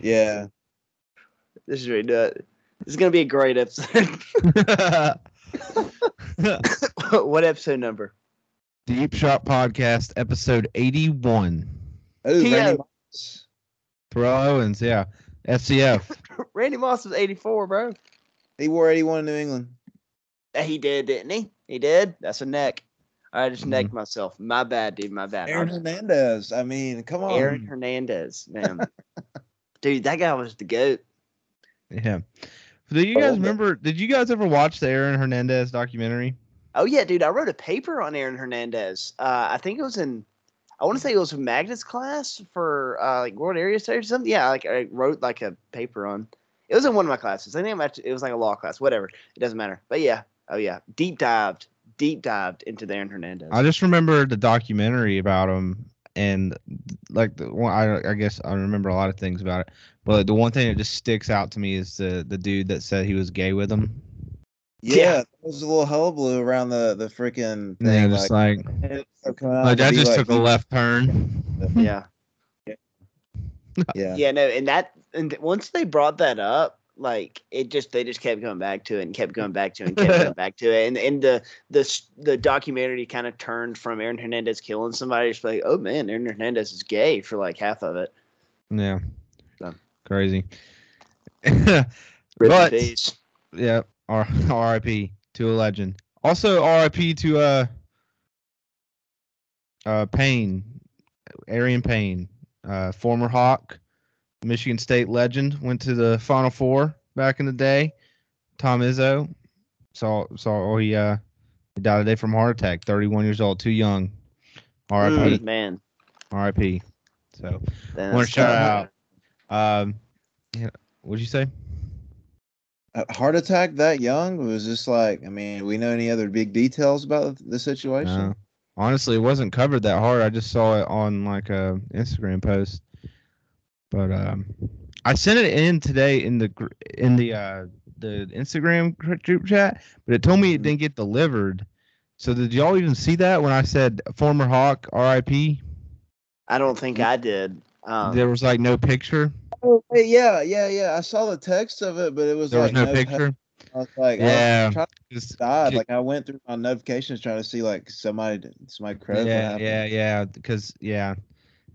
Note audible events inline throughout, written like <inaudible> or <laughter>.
Yeah. This is really uh, This is gonna be a great episode. <laughs> what episode number? Deep Shot Podcast, episode 81. Ooh, He, Randy Moss. Terrell Owens, yeah. FCF. <laughs> Randy Moss was 84, bro. He wore 81 in New England. Uh, He did, didn't he? He did. That's a neck. I just necked myself. My bad, dude. My bad. Aaron Hernandez. I mean, come on. Aaron Hernandez, man. <laughs> dude, that guy was the goat. Yeah. Do you Oh, guys okay. remember? Did you guys ever watch the Aaron Hernandez documentary? Oh yeah, dude. I wrote a paper on Aaron Hernandez. Uh, I think it was in. I want to say it was Magnus class for uh, like World Area Studies or something. Yeah, like I wrote like a paper on. It was in one of my classes. I think it was like a law class. Whatever. It doesn't matter. But yeah. Oh yeah. Deep dived. Deep dived into the Aaron Hernandez. I just remember the documentary about him, and like the one, I, I guess I remember a lot of things about it, but the one thing that just sticks out to me is the the dude that said he was gay with him. Yeah, Yeah. there was a little hullabaloo around the the freaking thing. Yeah, just like it kept like to that just like, took a left turn. yeah. <laughs> Yeah. Yeah. No. And that. And th- once they brought that up. Like it just they just kept going back to it and kept going back to it and kept going <laughs> back to it and and the the the documentary kind of turned from Aaron Hernandez killing somebody just like oh man Aaron Hernandez is gay for like half of it. Yeah, So. crazy. <laughs> But- Yeah, R- <laughs> R.I.P. to a legend. Also, R.I.P. to uh, uh, Payne, Adreian Payne, uh, former Hawk, Michigan State legend. Went to the Final Four back in the day. Tom Izzo saw saw oh, he uh he died today from heart attack. Thirty one years old, too young. R.I.P. Mm, man. R.I.P. So Then I want to shout out. Um, yeah, what'd you say? A heart attack that young was just like I mean, we know any other big details about the situation? No. Honestly, it wasn't covered that hard. I just saw it on like a Instagram post. But um, I sent it in today in the in the uh the Instagram gr- group chat, but it told me it Mhm. didn't get delivered. So did y'all even see that when I said former Hawk R.I.P. I don't think I did. Um, there was like no picture. Oh, hey, yeah, yeah, yeah. I saw the text of it, but it was There was like no te- picture. I was like, Yeah. I was trying Just- to decide. ju- Like I went through my notifications trying to see like somebody somebody credit what yeah, yeah, yeah. Because yeah,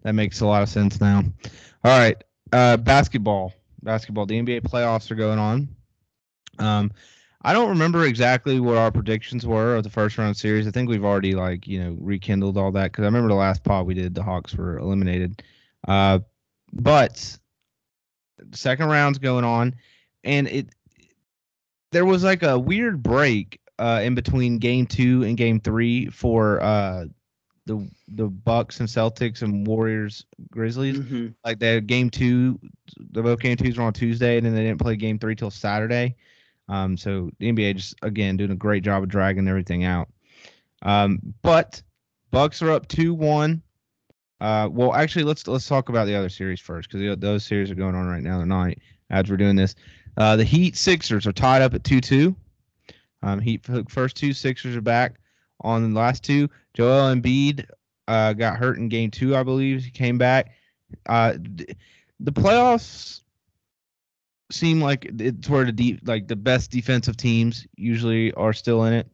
that makes a lot of sense now. All right, uh, basketball, basketball. The NBA playoffs are going on. Um, I don't remember exactly what our predictions were of the first round series. I think we've already like you know rekindled all that because I remember the last pod we did, the Hawks were eliminated. Uh, but second round's going on, and it there was like a weird break uh, in between game two and game three for uh, the the Bucks and Celtics and Warriors Grizzlies. mhm. Like they had game two, the both game twos were on Tuesday, and then they didn't play game three till Saturday. Um, so the NBA just again doing a great job of dragging everything out. Um, but Bucks are up two one. Uh, well, actually, let's let's talk about the other series first because those series are going on right now tonight as we're doing this. Uh, the Heat Sixers are tied up at two two. Um, Heat first two Sixers are back on the last two. Joel Embiid uh, got hurt in game two, I believe. He came back. Uh, the playoffs seem like it's where the deep, like the best defensive teams usually are still in it.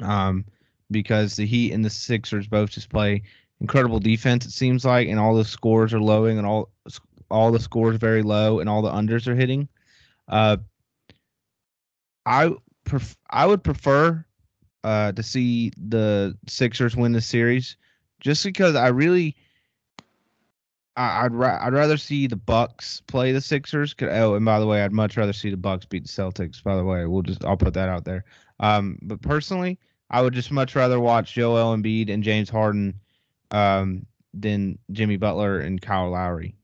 Um, because the Heat and the Sixers both just play incredible defense. It seems like, and all the scores are lowing, and all all the scores very low, and all the unders are hitting. Uh, I pref- I would prefer uh, to see the Sixers win the series, just because I really. I- I'd ra- I'd rather see the Bucks play the Sixers. Oh, and by the way, I'd much rather see the Bucks beat the Celtics. By the way, we'll just I'll put that out there. Um, but personally, I would just much rather watch Joel Embiid and James Harden, um, than Jimmy Butler and Kyle Lowry.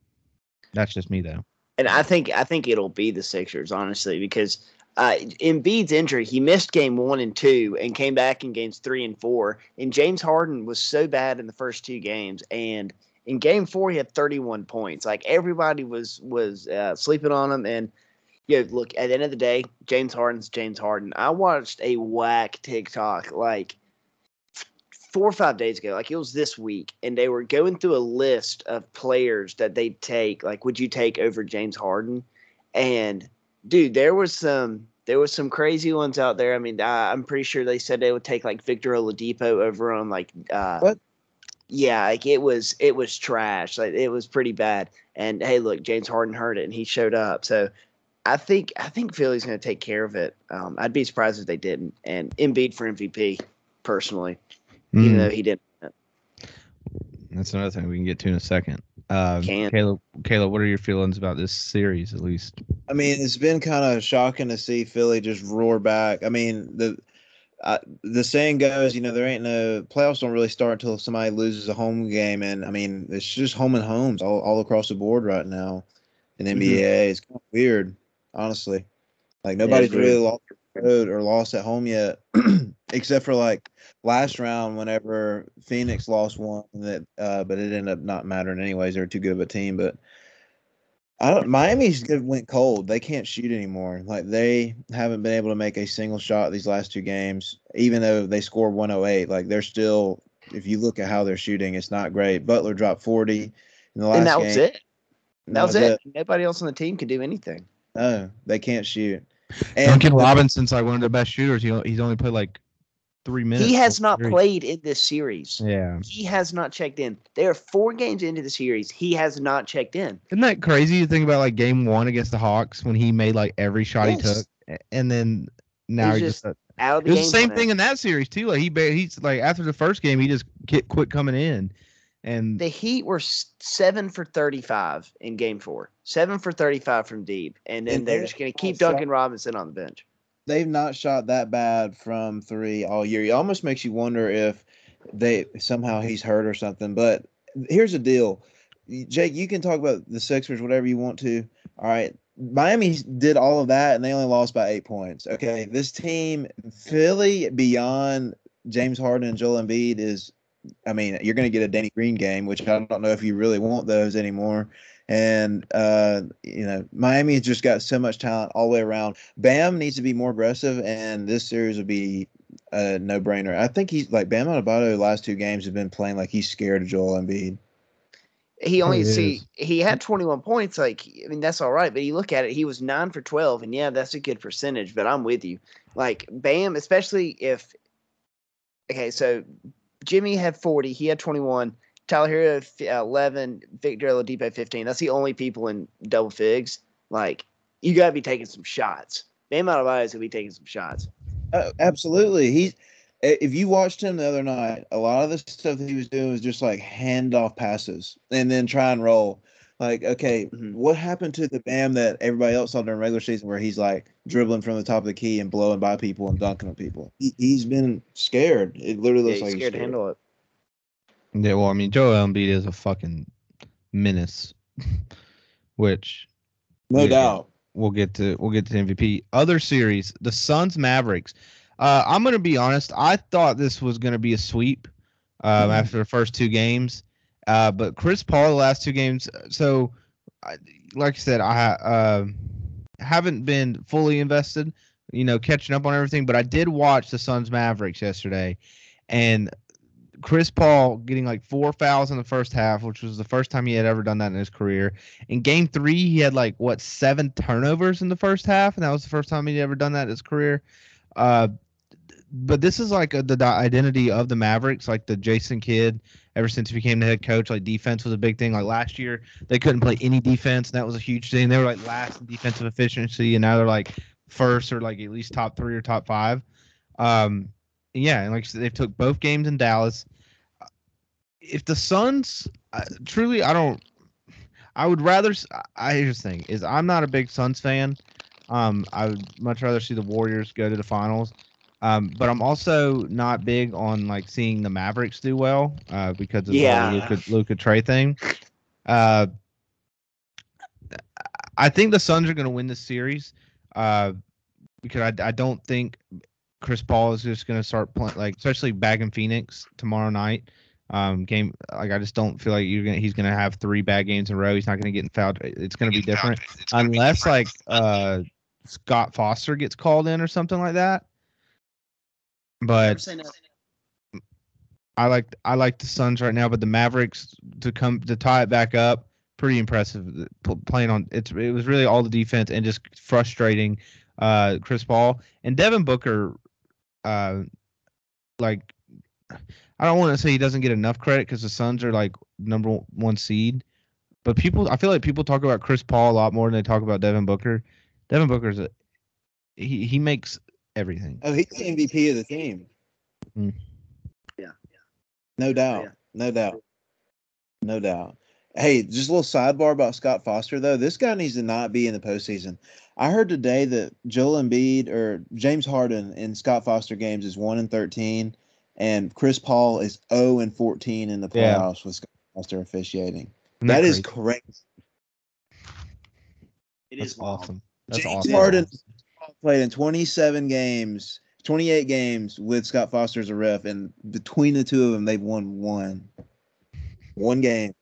That's just me though. And I think I think it'll be the Sixers, honestly, because uh, Embiid's injury, he missed game one and two and came back in games three and four. And James Harden was so bad in the first two games, and in game four he had 31 points. Like everybody was was uh, sleeping on him. And you know, look at the end of the day, James Harden's James Harden. I watched a whack TikTok like four or five days ago, like it was this week, and they were going through a list of players that they'd take. Like, would you take over James Harden? And dude, there was some there was some crazy ones out there. I mean, I, I'm pretty sure they said they would take like Victor Oladipo over on like uh, What? Yeah, like it was it was trash. Like it was pretty bad. And hey, look, James Harden heard it and he showed up. So I think I think Philly's going to take care of it. Um, I'd be surprised if they didn't. And Embiid for MVP, personally, even Mm, though he didn't. that's another thing we can get to in a second. Uh, Can. Caleb, Caleb, what are your feelings about this series? At least, I mean, it's been kind of shocking to see Philly just roar back. I mean, the uh, the saying goes, you know, there ain't no playoffs don't really start until somebody loses a home game, and I mean, it's just home and homes all, all across the board right now in. NBA. It's kind of weird, honestly. Like nobody's weird. really lost the road or lost at home yet, <clears throat> except for like last round whenever Phoenix lost one that, uh, but it ended up not mattering anyways. They were too good of a team, but. I don't. Miami's good- went cold. They can't shoot anymore. Like they haven't been able to make a single shot these last two games, even though they scored 108. Like they're still. If you look at how they're shooting, it's not great. Butler dropped 40 in the last And that game. was it. And That was it. Nobody else on the team could do anything. No, they can't shoot. And Duncan Robinson's like one of the best shooters. He, he's only played like three minutes. He has not series. played in this series. Yeah, He has not checked in. They are four games into the series. He has not checked in. isn't that crazy to think about? Like game one against the Hawks when he made like every shot he took, and then now He's he just just. Uh, out of it the was game. the same thing in that series too. Like he, he's like after the first game, he just quit, quit coming in, and The Heat were seven for thirty-five in Game Four. Seven for thirty-five from deep, and then And they're they're just going to keep Duncan Robinson on the bench. they've not shot that bad from three all year. It almost makes you wonder if they somehow he's hurt or something. But here's the deal, Jake. You can talk about the Sixers whatever you want to. All right, Miami did all of that and they only lost by eight points. Okay, this team, Philly, beyond James Harden and Joel Embiid is. I mean, you're going to get a Danny Green game, which I don't know if you really want those anymore. And uh, you know, Miami has just got so much talent all the way around. Bam needs to be more aggressive, and this series would be a no-brainer. I think he's like Bam Adebayo. The last two games have been playing like he's scared of Joel Embiid. He only he see is. he had twenty-one points. Like I mean, that's all right. But you look at it, he was nine for twelve, and yeah, that's a good percentage. But I'm with you. Like Bam, especially if okay, so Jimmy had forty, he had twenty-one. Tyler Herro uh, eleven, Victor Oladipo fifteen. That's the only people in double figs. Like you got to be taking some shots. Bam Adebayo is gonna be taking some shots. Uh, absolutely, he's. If you watched him the other night, a lot of the stuff that he was doing was just like handoff passes and then try and roll. Like, okay, Mhm. what happened to the Bam that everybody else saw during regular season, where he's like dribbling from the top of the key and blowing by people and dunking on people? He, he's been scared. It literally Yeah, looks he's like he's scared to handle it. Yeah, well, I mean, Joel Embiid is a fucking menace, <laughs> which No Yeah. doubt. we'll get to. We'll get to MVP. Other series, the Suns Mavericks. Uh, I'm gonna be honest. I thought this was gonna be a sweep um, Mhm. after the first two games, uh, but Chris Paul the last two games. So, I, like I said, I uh, haven't been fully invested. You know, catching up on everything, but I did watch the Suns Mavericks yesterday, and Chris Paul getting like four fouls in the first half, which was the first time he had ever done that in his career. In game three, he had like what seven turnovers in the first half, and that was the first time he'd ever done that in his career. Uh, but this is like a, the identity of the Mavericks, like the Jason Kidd. Ever since he became the head coach, like defense was a big thing. Like last year, they couldn't play any defense, and that was a huge thing. They were like last in defensive efficiency, and now they're like first or like at least top three or top five. Um, yeah, and like they took both games in Dallas. If the Suns, uh, truly, I don't. I would rather. I here's the thing: is I'm not a big Suns fan. Um, I would much rather see the Warriors go to the finals. Um, but I'm also not big on like seeing the Mavericks do well uh, because of Yeah. the Luka, Luka Trae thing. Uh, I think the Suns are going to win this series uh, because I, I don't think Chris Paul is just going to start playing like especially back in Phoenix tomorrow night. Um, game like I just don't feel like you're gonna he's gonna have three bad games in a row. He's not gonna get fouled. It's gonna be different unless like uh Scott Foster gets called in or something like that. But I like I like the Suns right now, but the Mavericks to come to tie it back up, pretty impressive. Playing on it's it was really all the defense and just frustrating. Uh, Chris Paul and Devin Booker, uh, like I don't want to say he doesn't get enough credit because the Suns are like number one seed, but people I feel like people talk about Chris Paul a lot more than they talk about Devin Booker. Devin Booker's a he he makes everything. Oh, he's the MVP of the team. Mm. Yeah. No doubt. Yeah. No doubt. No doubt. Hey, just a little sidebar about Scott Foster though. This guy needs to not be in the postseason. I heard today that Joel Embiid or James Harden in Scott Foster games is one and thirteen, and Chris Paul is zero and fourteen in the Yeah. playoffs with Scott Foster officiating. Isn't that is crazy? crazy. It That's is awesome. That's James awesome. Harden played in 27 games, 28 games with Scott Foster as a ref, and between the two of them, they've won one. One game.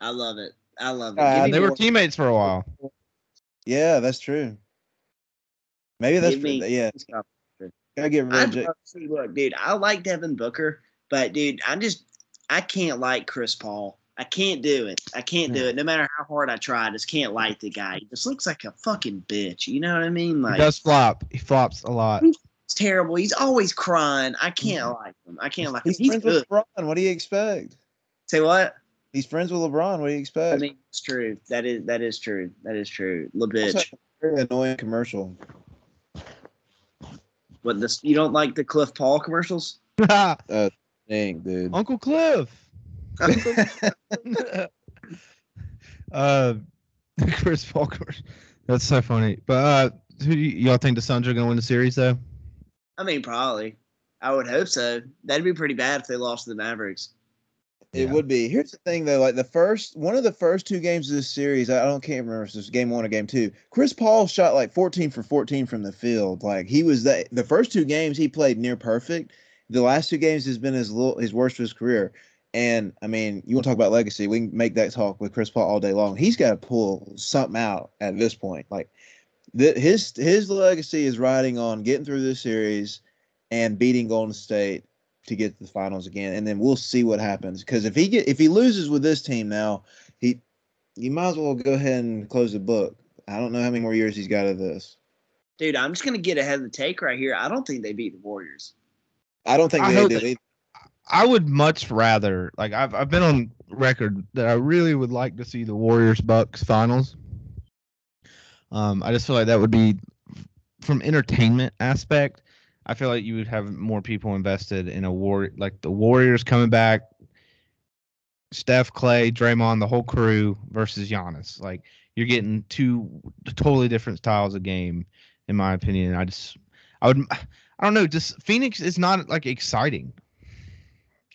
I love it. I love it. Uh, They were teammates for a while. Yeah, that's true. Maybe that's Give me- yeah. Gotta get rid of I'd love see, look, dude, I like Devin Booker, but dude, I just I can't like Chris Paul. I can't do it. I can't do it. No matter how hard I try, I just can't like the guy. He just looks like a fucking bitch. You know what I mean? He Like does flop. He flops a lot. it's terrible. He's always crying. I can't mm-hmm. like him. I can't like him. He's, He's friends good. with LeBron. What do you expect? Say what? He's friends with LeBron. What do you expect? I mean, it's true. That is that is true. That is true. Little Also, bitch. very annoying commercial. What this? You don't like the Cliff Paul commercials? <laughs> Dang, dude. Uncle Cliff. <laughs> <laughs> uh, Chris Paul. commercial. That's so funny. But uh, who do you, y'all think the Suns are going to win the series though? I mean, probably. I would hope so. That'd be pretty bad if they lost to the Mavericks. It Yeah. would be. Here's the thing, though. Like the first, one of the first two games of this series, I don't can't remember if this was game one or game two. Chris Paul shot like 14 for 14 from the field. Like he was that. The first two games he played near perfect. The last two games has been his little, his worst of his career. And I mean, you want to talk about legacy? We can make that talk with Chris Paul all day long. He's got to pull something out at this point. Like the, his his legacy is riding on getting through this series and beating Golden State to get to the finals again, and then we'll see what happens. Because if he get if he loses with this team now, he you might as well go ahead and close the book. I don't know how many more years he's got of this. Dude, I'm just gonna get ahead of the take right here. I don't think they beat the Warriors. I don't think I they hope do. that- either. I would much rather like I've I've been on record that I really would like to see the Warriors Bucks finals. Um, I just feel like that would be from entertainment aspect. I feel like you would have more people invested in a war like the Warriors coming back, Steph, Klay, Draymond, the whole crew versus Giannis. Like you're getting two totally different styles of game, in my opinion. I just I would I don't know. Just Phoenix is not like exciting.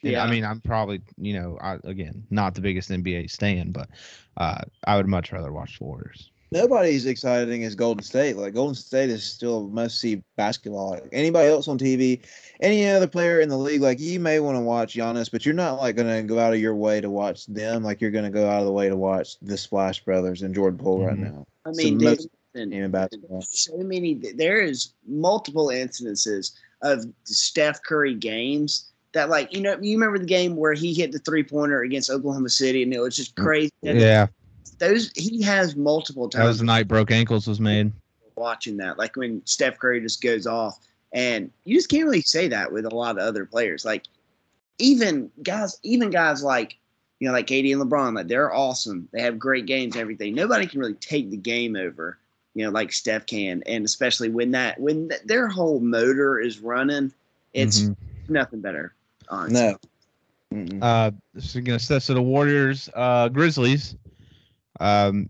Yeah. I mean, I'm probably, you know, I, again, not the biggest NBA stan, but uh, I would much rather watch the Warriors. Nobody's exciting as Golden State. Like Golden State is still must see basketball. Like, anybody else on TV, any other player in the league, like you may want to watch Giannis, but you're not like gonna go out of your way to watch them. Like you're gonna go out of the way to watch the Splash Brothers and Jordan Poole right Mhm. now. I mean, the dude, most listen, game in basketball. so many. There is multiple incidences of Steph Curry games that, like, you know, you remember the game where he hit the three pointer against Oklahoma City, and it was just crazy. Yeah, those he has multiple times. that was the night broke ankles was made. watching that, like when Steph Curry just goes off, and you just can't really say that with a lot of other players. Like even guys, even guys like you know, like KD and LeBron, like they're awesome. They have great games, and everything. Nobody can really take the game over, you know, like Steph can, and especially when that when th- their whole motor is running, it's Mhm. nothing better. Honestly. No. Mm-mm. Uh, so gonna so, so the Warriors, uh, Grizzlies. Um,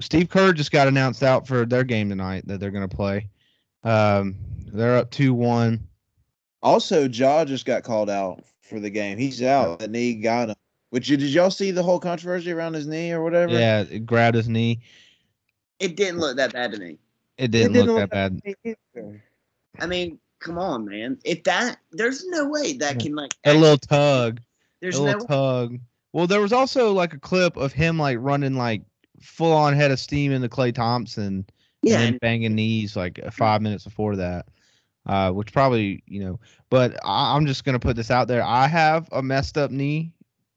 Steve Kerr just got announced out for their game tonight that they're gonna play. Um, they're up two one. Also, Ja just got called out for the game. He's out. The knee got him. Which did y'all see the whole controversy around his knee or whatever? Yeah, it grabbed his knee. It didn't look that bad to me. It didn't, didn't look look that bad. either. I mean, come on, man. If that, there's no way that can like. A little tug. There's a no little tug. Well, there was also like a clip of him like running like full on head of steam into Klay Thompson yeah. and then banging knees like uh, five minutes before that. uh, which probably you know. But I, I'm just gonna put this out there. I have a messed up knee.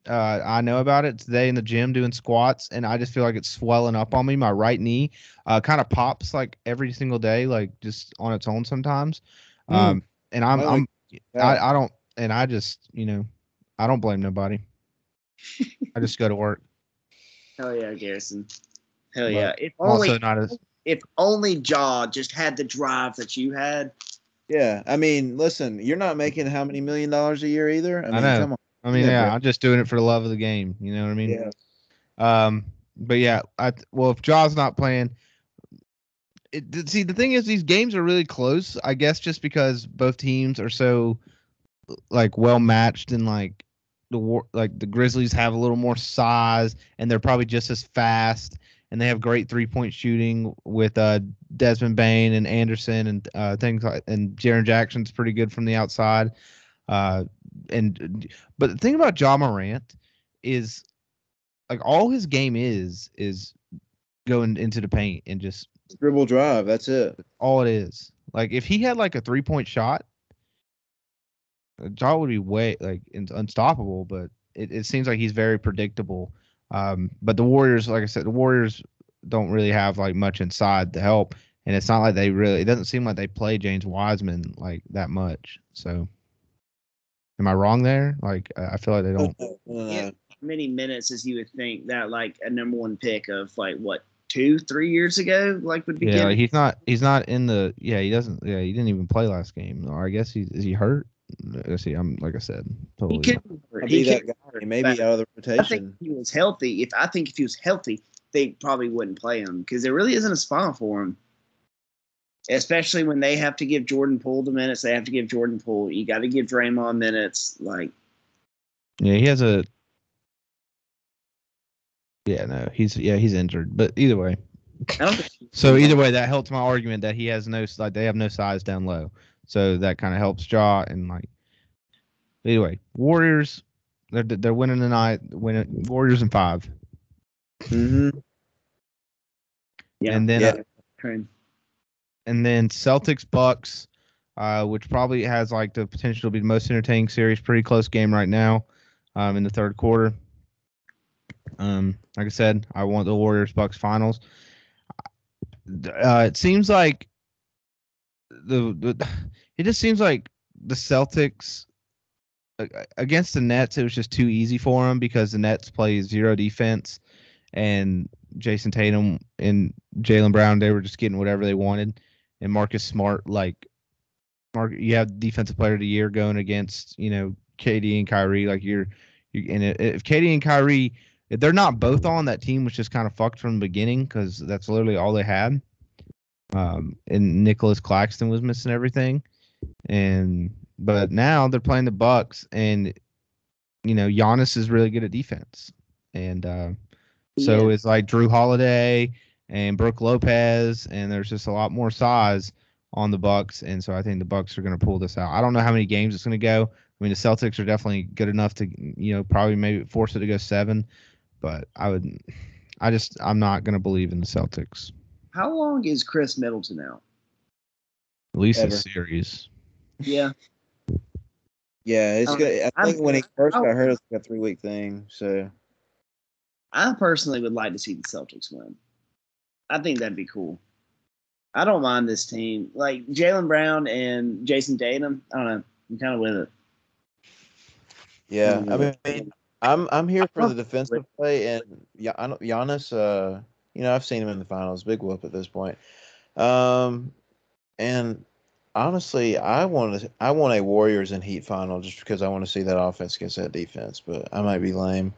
Uh, I know about it today in the gym doing squats, and I just feel like it's swelling up on me. My right knee uh, kind of pops like every single day, like just on its own sometimes. Mm. Um, and I'm, I I'm I, I don't, and I just, you know, I don't blame nobody. <laughs> I just go to work. Hell yeah, Garrison. Hell But yeah. If only also not as if only Ja just had the drive that you had. Yeah, I mean, listen, you're not making how many million dollars a year either. I mean, know. come on. I mean, yeah, yeah I'm just doing it for the love of the game. You know what I mean? Yeah. Um, but yeah, I well, if Ja's not playing, it, see the thing is these games are really close. I guess just because both teams are so like well matched and like the war, like the Grizzlies have a little more size and they're probably just as fast and they have great three point shooting with uh Desmond Bane and Anderson and uh things like and Jaren Jackson's pretty good from the outside. Uh, and but the thing about Ja Morant is like all his game is is going into the paint and just Dribble drive. That's it. all it is. Like if he had like a three point shot, Ja would be way like in- unstoppable. But it, it seems like he's very predictable. Um, but the Warriors, like I said, the Warriors don't really have like much inside to help, and it's not like they really. It doesn't seem like they play James Wiseman like that much. So, am I wrong there? Like I I feel like they don't. Yeah. Many minutes as you would think that like a number one pick of like what two, three years ago, like would be Yeah, like he's not. He's not in the. Yeah, he doesn't. Yeah, he didn't even play last game. Or I guess he is he hurt. Let's see. I'm like I said, he totally. could I'll he that could- guy. Maybe out of the rotation. I think if he was healthy. If I think if he was healthy, they probably wouldn't play him because there really isn't a spot for him. Especially when they have to give Jordan Poole the minutes, they have to give Jordan Poole. You got to give Draymond minutes. Like Yeah, he has a. Yeah, no, he's yeah he's injured. But either way, I don't. Think so either way, that helps my argument that he has no like they have no size down low, so that kind of helps Ja and like. anyway, Warriors, they're they're winning tonight. Winning Warriors in five, Mm-hmm. Yeah. and then Yeah. uh, and then Celtics Bucks, uh, which probably has like the potential to be the most entertaining series. Pretty close game right now, um, in the third quarter. Um, like I said, I want the Warriors Bucks finals. Uh, it seems like the, the <sighs> it just seems like the Celtics against the Nets. It was just too easy for them because the Nets play zero defense, and Jayson Tatum and Jaylen Brown they were just getting whatever they wanted, and Marcus Smart like Mark you have defensive player of the year going against you know KD and Kyrie like you're you and if KD and Kyrie if they're not both on that team was just kind of fucked from the beginning because that's literally all they had. Um, and Nicholas Claxton was missing everything, and but now they're playing the Bucks, and you know Giannis is really good at defense, and uh, so Yeah. it's like Jrue Holiday and Brook Lopez, and there's just a lot more size on the Bucks, and so I think the Bucks are going to pull this out. I don't know how many games it's going to go. I mean, the Celtics are definitely good enough to, you know, probably maybe force it to go seven, but I would, I just, I'm not going to believe in the Celtics How long is Khris Middleton out? at least Ever. this series. Yeah. Yeah, it's Um, good. I I'm- think when he first I- got hurt, it's like a three week thing. So I personally would like to see the Celtics win. I think that'd be cool. I don't mind this team. Like Jaylen Brown and Jayson Tatum. I don't know. I'm kind of with it. yeah, I Mm. mean, I'm I'm here for the defensive play, and Gia- I don't- Giannis. Uh, you know, I've seen him in the finals, big whoop at this point. Um, and honestly, I want to I want a Warriors and Heat final just because I want to see that offense against that defense. But I might be lame.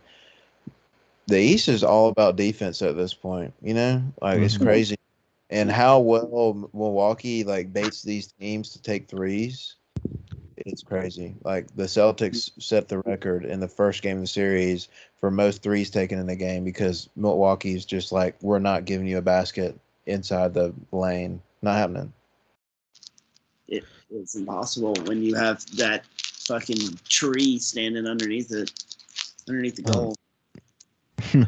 The East is all about defense at this point. You know, like it's Mhm. crazy, and how well Milwaukee like baits these teams to take threes. It's crazy. Like the Celtics set the record in the first game of the series for most threes taken in the game because Milwaukee's just like we're not giving you a basket inside the lane. Not happening. it. It's impossible when you have that fucking tree standing underneath it, underneath the goal. <laughs>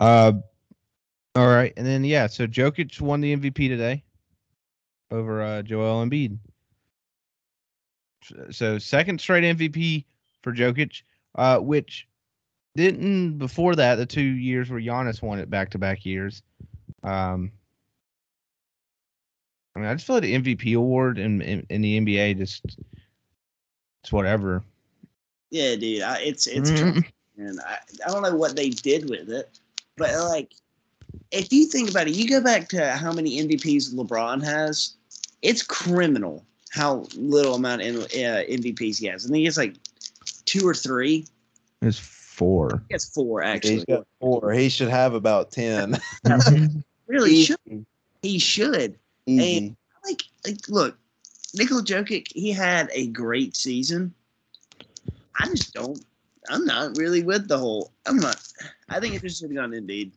Uh, all right, and then yeah, so Jokic won the MVP today over uh, Joel Embiid. So second straight MVP for Jokic, uh, which didn't before that the two years where Giannis won it back to back years. Um, I mean, I just feel like the MVP award in, in in the NBA just it's whatever. Yeah, dude. I, it's it's Mm. trash, and I, I don't know what they did with it, but like, if you think about it, you go back to how many MVPs LeBron has. It's criminal how little amount in, uh, MVPs he has. I think he has like two or three. It's four. It's four He's actually. got four. He should have about ten. <laughs> <laughs> Really Easy. should. He should. Easy. like like look, Nikola Jokic, he had a great season. I just don't I'm not really with the whole I'm not I think it just should have gone Embiid,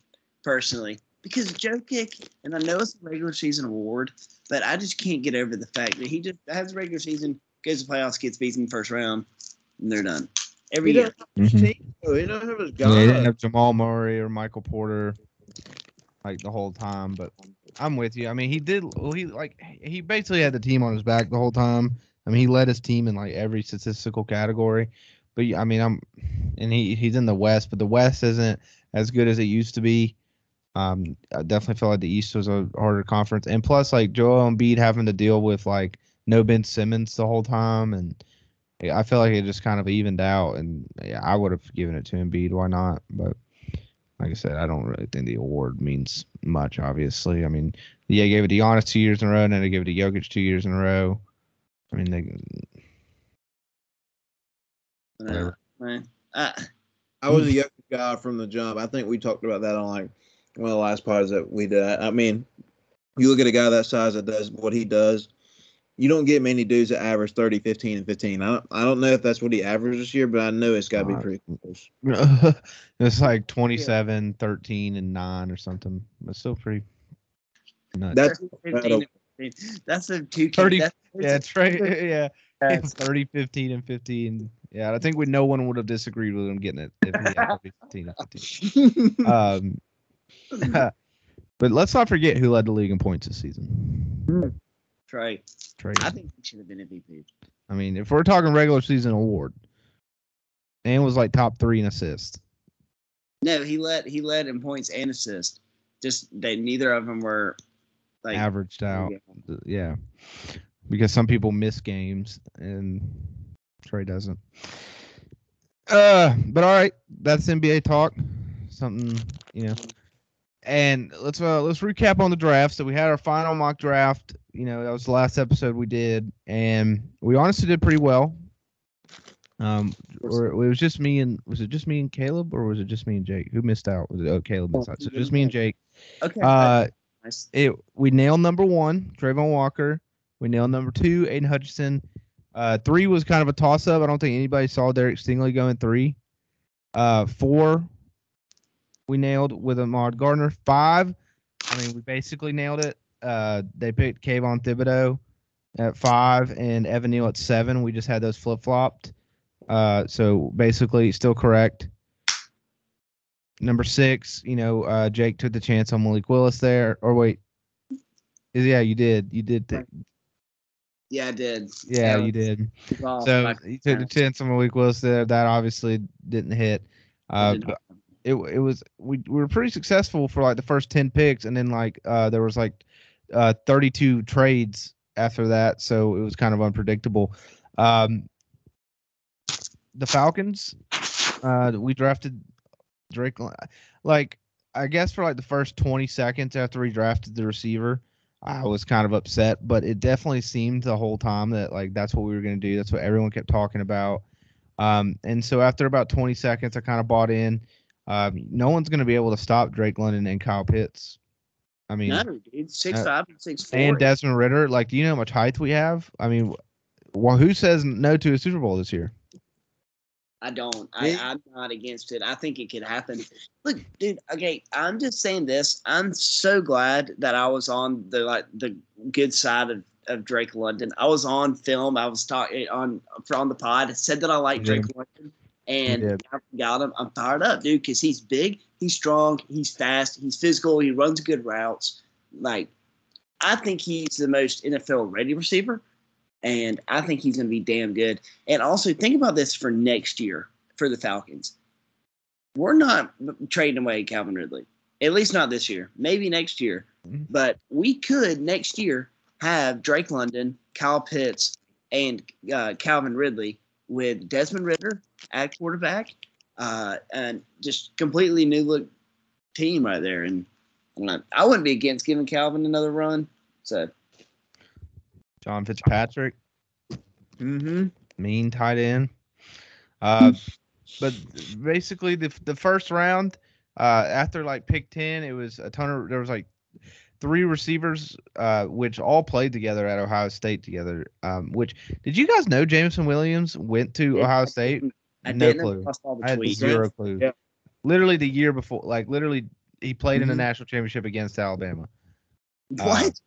personally. Because Jokic, and I know it's a regular season award, but I just can't get over the fact that he just has a regular season, goes to playoffs, gets beaten in the first round, and they're done. Every He year. Mm-hmm. Team, he doesn't have his Yeah, they didn't have Jamal Murray or Michael Porter like the whole time, but I'm with you. I mean, he did. He like he basically had the team on his back the whole time. I mean, he led his team in like every statistical category. But I mean, I'm and he he's in the West, but the West isn't as good as it used to be. Um, I definitely felt like the East was a harder conference, and plus like Joel Embiid having to deal with like no Ben Simmons the whole time, and I feel like it just kind of evened out. And yeah, I would have given it to Embiid. Why not? But like I said, I don't really think the award means much. Obviously, I mean, yeah, they gave it to Giannis two years in a row, and then they gave it to Jokic two years in a row. I mean, they Uh, man, I, I was a young guy from the jump. I think we talked about that on like one of the last pods that we did. I mean, you look at a guy that size that does what he does. You don't get many dudes that average 30, 15, and 15. I don't, I don't know if that's what he averaged this year, but I know it's got to be Uh, pretty <laughs> close. it's like 27, 13, and nine or something. But still pretty nuts. That's 15 and That's a two. 30 that's, <laughs> yeah, Trae. <laughs> Yeah, that's- 30, 15, and 15. Yeah, I think we no one would have disagreed with him getting it if he had 30, 15, and 15. Um, <laughs> but let's not forget who led the league in points this season. Trae. Trae. I think he should have been MVP. I mean, if we're talking regular season award, and was like top three in assists. No, he led he led in points and assists. Just they neither of them were like averaged out. yeah. Yeah. Because some people miss games and Trae doesn't. Uh, but all right, that's NBA talk. Something, you know. And let's uh let's recap on the draft. So we had our final mock draft. You know, that was the last episode we did, and we honestly did pretty well. Um, or it was just me and was it just me and Caleb, or was it just me and Jake? Who missed out? Was it oh Caleb missed out? So just me and Jake. Okay. Uh, nice. it we nailed number one, Travon Walker. We nailed number two, Aidan Hutchinson. Uh, three was kind of a toss up. I don't think anybody saw Derek Stingley going three. Uh, four, we nailed with Ahmad Gardner. Five, I mean, we basically nailed it. Uh, they picked Kayvon Thibodeaux at five and Evan Neal at seven. We just had those flip flopped. Uh, so basically, still correct. Number six, you know, uh, Jake took the chance on Malik Willis there. Or wait, is yeah, you did, you did, th- Yeah, I did. yeah, That you did. off So you took the chance on Malik Willis there. That obviously didn't hit. Uh, it it was we, we were pretty successful for like the first ten picks, and then like uh, there was like uh, 32 trades after that, so it was kind of unpredictable. Um, the Falcons, uh, we drafted Drake. Like I guess for like the first 20 seconds after we drafted the receiver, I was kind of upset, but it definitely seemed the whole time that like that's what we were going to do. That's what everyone kept talking about. Um, and so after about 20 seconds, I kind of bought in. Um, no one's going to be able to stop Drake London and Kyle Pitts. I mean, No, dude, six uh, five and six four. and Desmond Ridder. Like, do you know how much height we have? I mean, well, who says no to a Super Bowl this year? I don't. I, I'm not against it. I think it could happen. Look, dude. Okay, I'm just saying this. I'm so glad that I was on the like the good side of, of Drake London. I was on film. I was talking on on the pod. I said that I like You Drake London, and. I got him. I'm fired up, dude, because he's big, he's strong, he's fast, he's physical, he runs good routes. Like, I think he's the most NFL ready receiver. and I think he's going to be damn good. And also, think about this for next year for the Falcons. We're not trading away Calvin Ridley, at least not this year. Maybe next year, Mhm. but we could next year have Drake London, Kyle Pitts, and uh, Calvin Ridley with Desmond Ridder at quarterback, uh, and just completely new look team right there. And I, I wouldn't be against giving Calvin another run. So John Fitzpatrick, Mm-hmm. mean tight end. Uh, but basically, the the first round, uh, after like pick ten, it was a ton of there was like three receivers, uh, which all played together at Ohio State together. Um, which did you guys know Jameson Williams went to Yeah, Ohio State? I No clue. I the I had zero clue. Yeah. Literally the year before, like literally, he played in a Mhm. national championship against Alabama. What?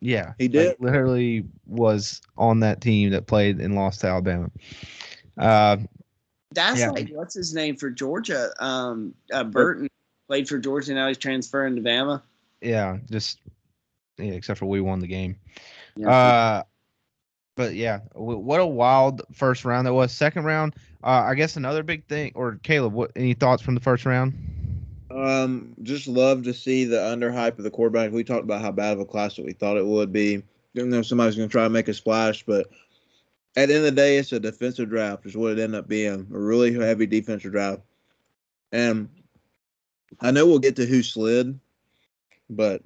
Yeah, He like, did? literally was on that team that played and lost to Alabama. Uh, That's yeah. like what's his name for Georgia? Um, uh, Burton played for Georgia. Now he's transferring to Bama. Yeah, just yeah, except for we won the game. Yeah. Uh, but yeah, w- what a wild first round that was. Second round, uh, I guess another big thing. Or Caleb, what any thoughts from the first round? Um, just love to see the underhype of the quarterback. We talked about how bad of a class that we thought it would be. Didn't know somebody's going to try to make a splash, but at the end of the day, it's a defensive draft. Is what it ended up being a really heavy defensive draft. And I know we'll get to who slid, but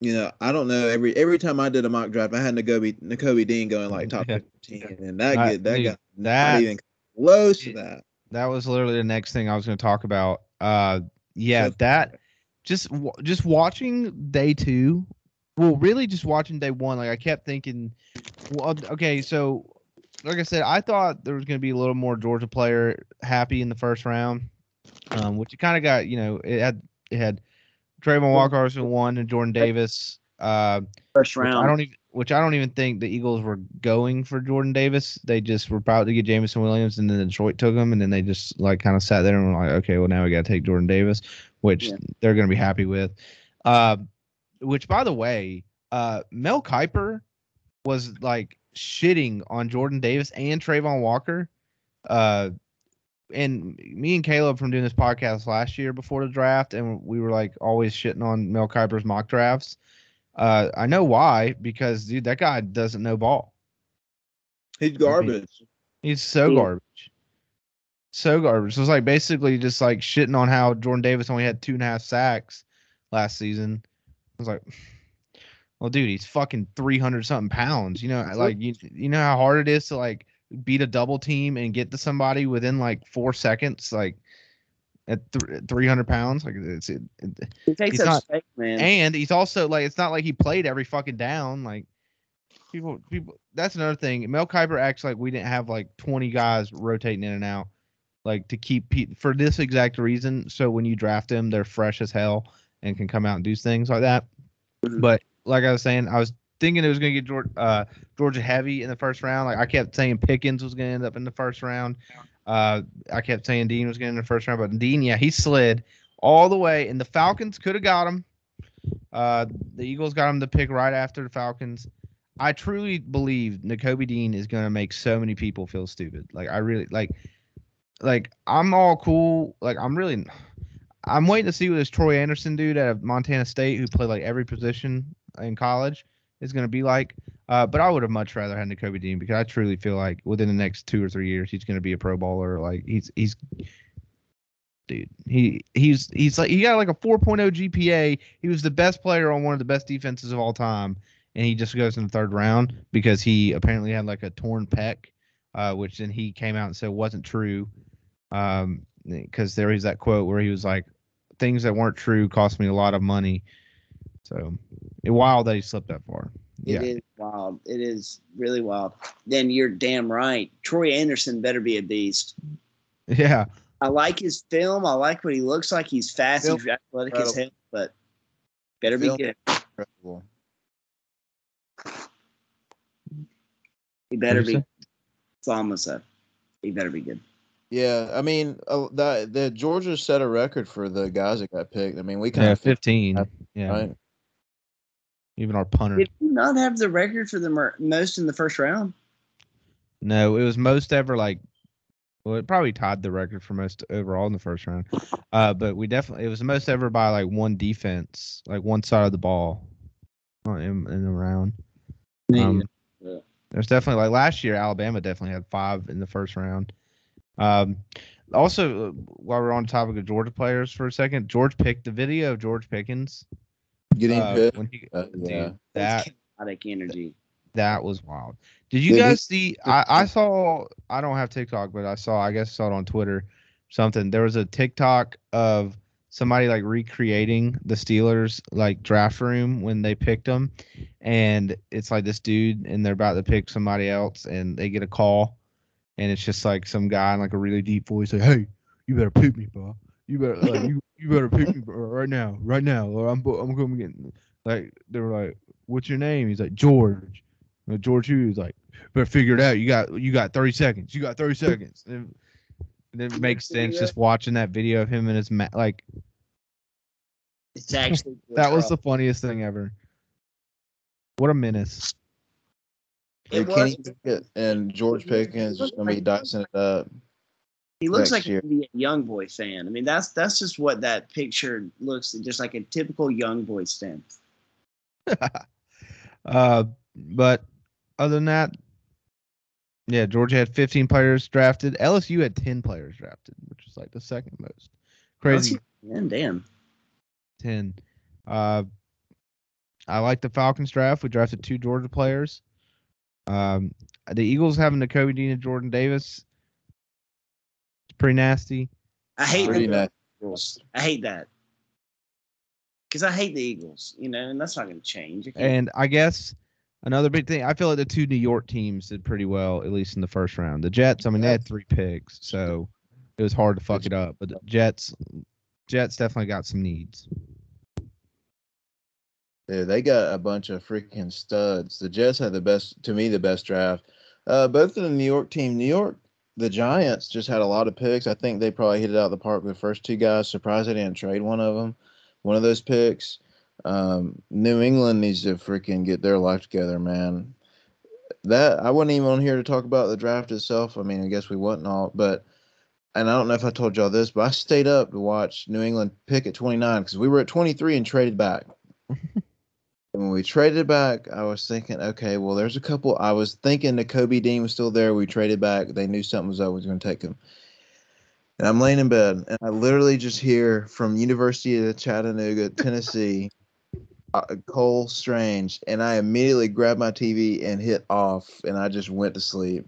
you know I don't know. Every every time I did a mock draft, I had Nakobe Nakobe Dean going like top Yeah. fifteen, and that I- get that dude, got that- not even close to that. That was literally the next thing I was going to talk about. Uh, yeah, So- that just just watching day two. Well, really, just watching day one. Like I kept thinking, well, okay, so like I said, I thought there was going to be a little more Georgia player happy in the first round, um, which it kind of got. You know, it had it had Travon Walker was one and Jordan Davis. Uh, First which round. I don't even which I don't even think the Eagles were going for Jordan Davis. They just were about to get Jameson Williams, and then Detroit took him, and then they just like kind of sat there and were like, okay, well now we got to take Jordan Davis, which Yeah. they're going to be happy with. Uh, which by the way, uh, Mel Kiper was like shitting on Jordan Davis and Trayvon Walker. Uh, and me and Caleb from doing this podcast last year before the draft, and we were like always shitting on Mel Kiper's mock drafts. Uh, I know why because dude, that guy doesn't know ball. He's garbage. He's so Yeah. garbage, so garbage. So it's like basically just like shitting on how Jordan Davis only had two and a half sacks last season. I was like, <sighs> well, dude, he's fucking three hundred something pounds. You know, like you you know how hard it is to like beat a double team and get to somebody within like four seconds, like at th- three hundred pounds. Like it's it, it, takes up not- space, man. and he's also like it's not like he played every fucking down. Like people people that's another thing. Mel Kiper acts like we didn't have like 20 guys rotating in and out like to keep pe- for this exact reason. So when you draft them, they're fresh as hell and can come out and do things like that. Mhm. But like I was saying, I was thinking it was going to get Georgia, uh, Georgia heavy in the first round. Like I kept saying Pickens was going to end up in the first round. Uh, I kept saying Dean was going to in the first round, but Dean, yeah, he slid all the way, and the Falcons could have got him. Uh, the Eagles got him to pick right after the Falcons. I truly believe Nakobe Dean is going to make so many people feel stupid. Like I really like, like I'm all cool. Like I'm really, I'm waiting to see what this Troy Anderson dude out of Montana State who played like every position in college is going to be like. Uh, but I would have much rather had Nakobe Dean because I truly feel like within the next two or three years he's going to be a Pro Bowler. Like he's he's dude. He he's he's like he got like a 4.0 GPA. He was the best player on one of the best defenses of all time, and he just goes in the third round because he apparently had like a torn pec, uh, which then he came out and said wasn't true. Um, because there is that quote where he was like, "Things that weren't true cost me a lot of money." So, it wild that he slipped that far. It Yeah, is wild. It is really wild. Then you're damn right. Troy Anderson better be a beast. yeah. I like his film. I like what he looks like. He's fast. Film- He's athletic as hell, but better be good. Incredible. He better be. That's all I'm gonna say. He better be good. Yeah, I mean, uh, the the Georgia set a record for the guys that got picked. I mean, we kind Yeah, of 15. Yeah, right? Even our punter. Did he not have the record for the mer- most in the first round? No, it was most ever like. Well, it probably tied the record for most overall in the first round. Uh, but we definitely it was the most ever by like one defense, like one side of the ball, uh, in, in the round. Um, Yeah. There's definitely like last year, Alabama definitely had five in the first round. Um, also, uh, while we're on the topic of Georgia players for a second, George picked the video of George Pickens Getting uh, good. when he Uh, dude, yeah. that chaotic energy. that was wild. Did you Did he- guys see? I, I saw. I don't have TikTok, but I saw. I guess saw it on Twitter. Something. There was a TikTok of somebody like recreating the Steelers like draft room when they picked them, and it's like this dude, and they're about to pick somebody else, and they get a call, and it's just like some guy in like a really deep voice, like, "Hey, you better pick me, bro. You better like <laughs> you you better pick me bro, right now, right now, or I'm I'm going to get." Like they were like, "What's your name?" He's like, "George." And George Hughes like, better figure it out. You got you got 30 seconds. You got 30 seconds. And and it makes sense just watching that video of him and his ma- like It's actually <laughs> that was the funniest thing ever. What a menace. It Hey, Kenny was- Pickett and George Pickens is going to be dicing it up. He looks like year. a young boy fan. I mean, that's that's just what that picture looks just like a typical young boy fan. <laughs> Uh, but other than that, yeah, Georgia had 15 players drafted. LSU had 10 players drafted, which is like the second most. Crazy. Man, damn. 10. Uh, I like the Falcons draft. We drafted two Georgia players. Um, the Eagles having Nakobe Dean and Jordan Davis. It's pretty nasty. I hate Pretty the. Eagles. I hate that because I hate the Eagles. You know, and that's not going to change. And I guess another big thing, I feel like the two New York teams did pretty well, at least in the first round. The Jets, I mean, they had three picks, so it was hard to fuck it up. But the Jets, Jets definitely got some needs. Dude, they got a bunch of freaking studs. The Jets had the best, to me, the best draft. Uh, both of the New York team, New York, the Giants just had a lot of picks. I think they probably hit it out of the park with the first two guys. Surprised they didn't trade one of them, one of those picks. Um, New England needs to freaking get their life together, man. That I wasn't even on here to talk about the draft itself. I mean, I guess we wasn't all, but and I don't know if I told y'all this, but I stayed up to watch New England pick at 29 because we were at 23 and traded back. <laughs> When we traded back, I was thinking, okay, well, there's a couple. I was thinking Nakobe Dean was still there. We traded back. They knew something was was going to take him. And I'm laying in bed, and I literally just hear from University of Chattanooga, Tennessee, <laughs> uh, Cole Strange, and I immediately grabbed my TV and hit off, and I just went to sleep.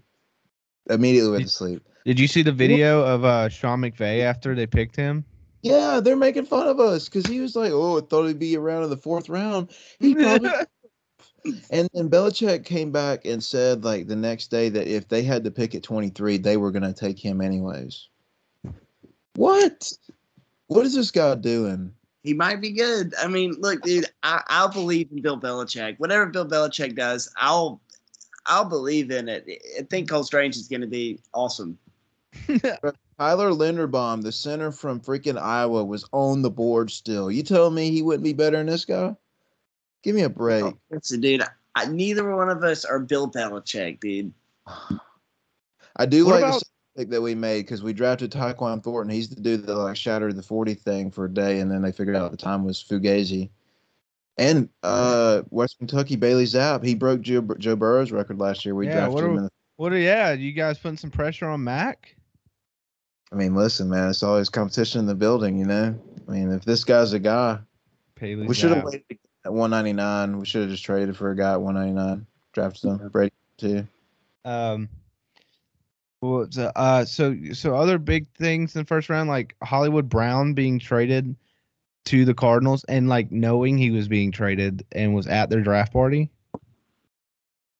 Immediately went to sleep. Did you see the video of uh, Sean McVay after they picked him? Yeah, they're making fun of us because he was like, "Oh, I thought he'd be around in the fourth round." He probably <laughs> <laughs> And then Belichick came back and said, like the next day, that if they had to pick at 23, they were going to take him anyways. What? What is this guy doing? he might be good. I mean, look, dude, I, I'll believe in Bill Belichick. Whatever Bill Belichick does, I'll I'll believe in it. I think Cole Strange is going to be awesome. <laughs> Tyler Linderbaum, the center from freaking Iowa, was on the board still. You tell me he wouldn't be better than this guy? Give me a break. That's the dude. I, neither one of us are Bill Belichick, dude. <sighs> I do What like about- the pick that we made because we drafted Tyquan Thornton. He's the dude that like shattered the 40 thing for a day, and then they figured out the time was Fugazi. And uh, West Kentucky Bailey Zappe, he broke Joe, Joe Burrow's record last year. We Yeah, drafted what him. are- In the, What? Are, yeah, you guys putting some pressure on Mac? I mean, listen, man, it's always competition in the building, you know. I mean, if this guy's a guy, Paley we should have waited at 199. We should have just traded for a guy at 199. Drafted him. Brady too. Um. Well, so, uh, so so other big things in the first round, like Hollywood Brown being traded to the Cardinals, and like knowing he was being traded and was at their draft party.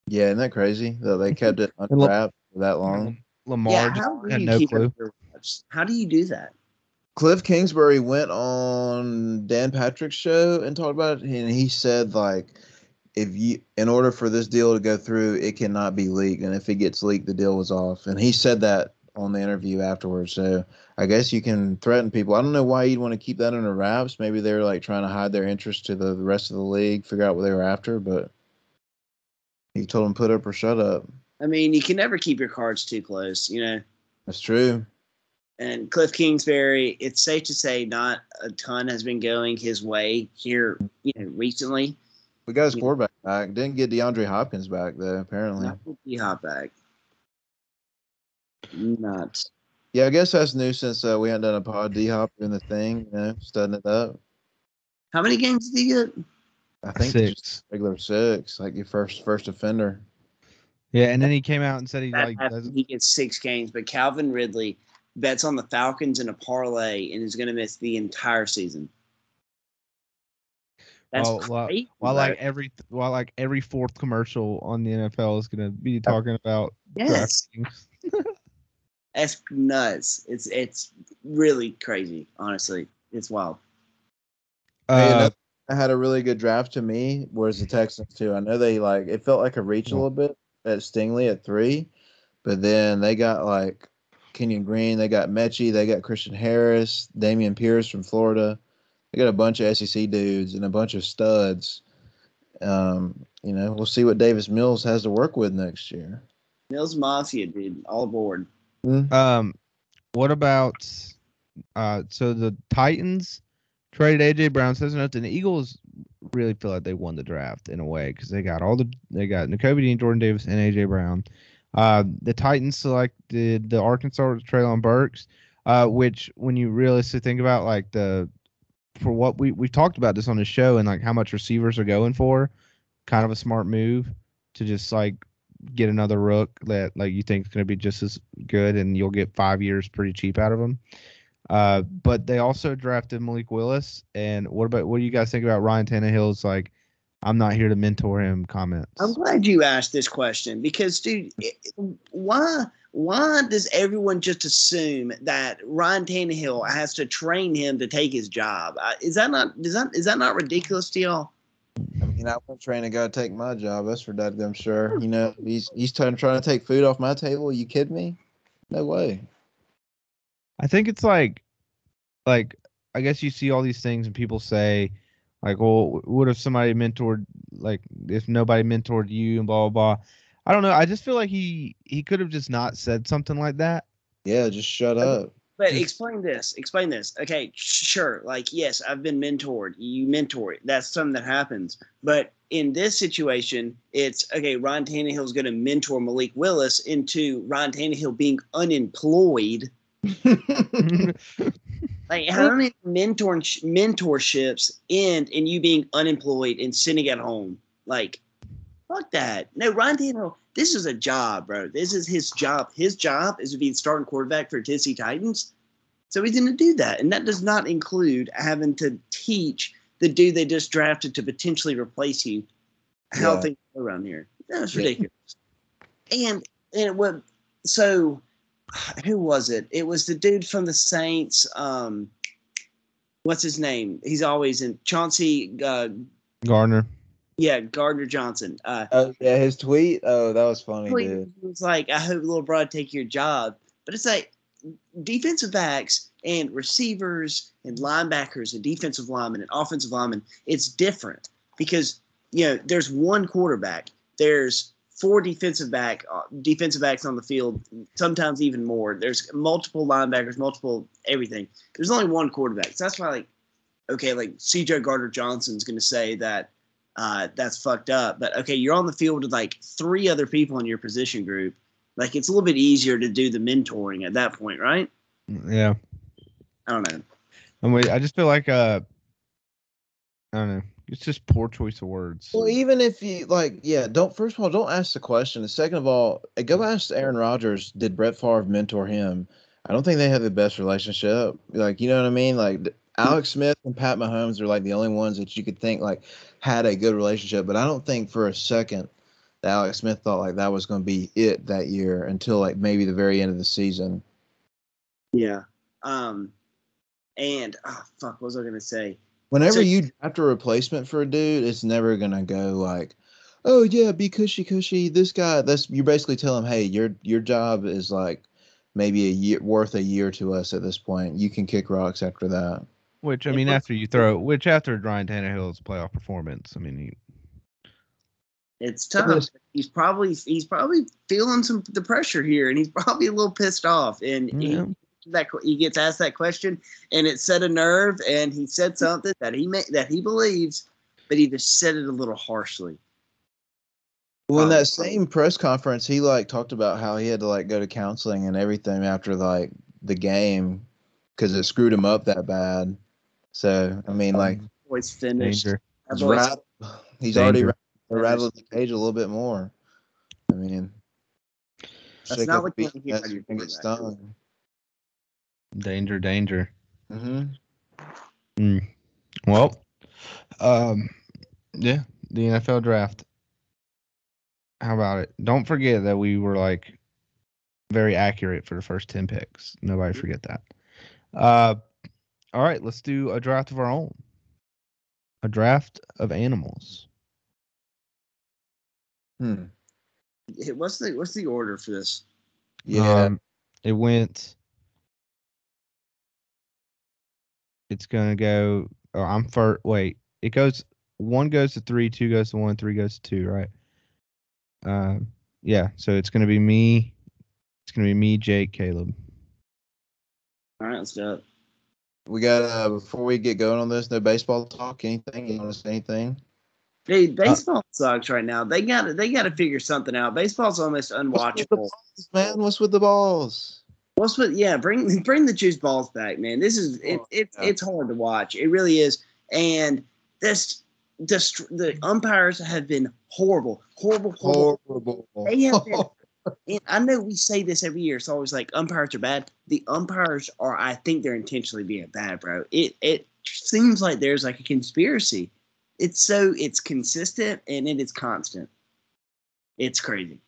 Yeah, isn't that crazy that they kept it <laughs> And look- unwrapped for that long? Lamar yeah, just how do had you no keep clue. your How do you do that? Cliff Kingsbury went on Dan Patrick's show and talked about it, and he said like, if you, in order for this deal to go through, it cannot be leaked, and if it gets leaked, the deal was off. And he said that on the interview afterwards. So I guess you can threaten people. I don't know why you'd want to keep that under wraps. Maybe they're like trying to hide their interest to the, the rest of the league, figure out what they were after. But he told them put up or shut up. I mean, you can never keep your cards too close, you know. That's true. And Cliff Kingsbury, it's safe to say not a ton has been going his way here, you know, recently. We got his Yeah. quarterback back. Didn't get DeAndre Hopkins back though. Apparently. Not D Hop back. Not. Yeah, I guess that's new since uh, we hadn't done a pod. D Hop doing the thing, you know, studying it up. How many games did he get? I think just Six. regular six, like your first first offender. Yeah, and then he came out and said he That like he gets six games, but Calvin Ridley bets on the Falcons in a parlay and is going to miss the entire season. That's Well, well, crazy, While bro. like every while like every fourth commercial on the NFL is gonna be talking about yes, <laughs> that's nuts. It's it's really crazy. Honestly, it's wild. Hey, Uh, another- I had a really good draft to me. Whereas the Texans too. I know they like it felt like a reach a little bit at Stingley at three, but then they got like Kenyon Green, they got Metchie, they got Christian Harris, Dameon Pierce from Florida. They got a bunch of SEC dudes and a bunch of studs. Um, you know, we'll see what Davis Mills has to work with next year. Mills Mafia, dude, all aboard. Um, what about uh? So the Titans traded AJ Brown. Says nothing. The Eagles really feel like they won the draft in a way because they got all the they got Nakobe Dean, Jordan Davis, and AJ Brown. Uh, the Titans selected the Arkansas Treylon Burks, uh, which when you realistically think about like the for what we we talked about this on the show and like how much receivers are going for, kind of a smart move to just like get another rook that like you think is going to be just as good and you'll get five years pretty cheap out of them. Uh, but they also drafted Malik Willis. And what about what do you guys think about Ryan Tannehill's like? I'm not here to mentor him comments. I'm glad you asked this question because, dude, it, why why does everyone just assume that Ryan Tannehill has to train him to take his job? Is that not is that is that not ridiculous to y'all? I mean, I wouldn't train a guy to take my job. That's for I'm sure. Hmm. You know, he's he's trying trying to take food off my table. you kidding me? No way. I think it's like, like I guess you see all these things and people say, like, well, what if somebody mentored, like, if nobody mentored you and blah blah blah. I don't know. I just feel like he he could have just not said something like that. Yeah, just shut up. But Just- explain this. Explain this. Okay, sure. Like, yes, I've been mentored. You mentor it. That's something that happens. But in this situation, it's okay. Ron Ryan Tannehill's going to mentor Malik Willis into Ron Tannehill being unemployed. <laughs> <laughs> Like, how many mentor mentorships end in you being unemployed and sitting at home? Like, fuck that. No, Ryan Tannehill. This is a job, bro. This is his job. His job is to be the starting quarterback for Tennessee Titans. So he's going to do that, and that does not include having to teach the dude they just drafted to potentially replace you how Yeah. things go around here. That's Yeah. ridiculous. And and what? So <sighs> who was it? It was the dude from the Saints. Um, what's his name? He's always in Chauncey. Uh, Gardner. yeah, Gardner Johnson. Uh, Oh yeah, his tweet. Oh, that was funny, He dude. was like, I hope little broad take your job. But it's like defensive backs and receivers and linebackers and defensive linemen and offensive linemen, it's different because you know there's one quarterback, there's four defensive back uh, defensive backs on the field, sometimes even more. There's multiple linebackers, multiple everything. There's only one quarterback. So that's why like okay, like CJ Gardner Johnson's going to say that uh, that's fucked up. But okay, you're on the field with like three other people in your position group. Like it's a little bit easier to do the mentoring at that point, right? Yeah. I don't know. Wait, I just feel like uh, I don't know. It's just poor choice of words. Well, even if you like, yeah, don't first of all, don't ask the question. And second of all, uh, go ask Aaron Rodgers. Did Brett Favre mentor him? I don't think they have the best relationship. Like, you know what I mean? Like Alex Smith and Pat Mahomes are like the only ones that you could think like had a good relationship. But I don't think for a second that Alex Smith thought like that was going to be it that year until like maybe the very end of the season. Yeah. Um, and oh fuck, what was I gonna say? Whenever So- you draft a replacement for a dude, it's never gonna go like, oh yeah, be cushy cushy. This guy, that's you basically tell him, hey, your your job is like maybe a year worth a year to us at this point. You can kick rocks after that. Which I mean, was- after you throw, which after Ryan Tannehill's playoff performance, I mean, he, It's tough. listen, he's probably he's probably feeling some the pressure here, and he's <laughs> probably a little pissed off. And Yeah. he, that he gets asked that question, and it set a nerve, and he said something that he may, that he believes, but he just said it a little harshly. Well, in Um, that same press conference, he like talked about how he had to like go to counseling and everything after like the game because it screwed him up that bad. So I mean, like Boy's finished. He's, boy's- rat- he's already Danger. ra- rattled the cage a little bit more. I mean, That's not up what the you beat, hear out that's of your gonna get stung. Danger, danger. Mm-hmm. Well, um, yeah, the NFL draft. How about it? Don't forget that we were like very accurate for the first 10 picks. Nobody forget that. Uh, all right, let's do a draft of our own. A draft of animals. Hmm. What's the what's the order for this? Yeah. Um, it went. It's gonna go. Oh, I'm for. Wait, it goes. One goes to three, two goes to one, three goes to two, right? Um, yeah. So it's gonna be me. It's gonna be me, Jake, Caleb. All right, let's do it. we got uh before we get going on this, no baseball talk. Anything? You want to say anything? Dude, baseball sucks right now. They got to they got to figure something out. Baseball's almost What's with the unwatchable. balls, man? What's with the balls? What's with yeah? Bring bring the juice balls back, man. This is it, Oh, it's yeah. it's hard to watch. It really is. And this the the umpires have been horrible, horrible, horrible. Horrible. They have been. <laughs> And I know we say this every year. It's always like umpires are bad. The umpires are. I think they're intentionally being bad, bro. It it seems like there's like a conspiracy. It's so it's consistent and it is constant. It's crazy.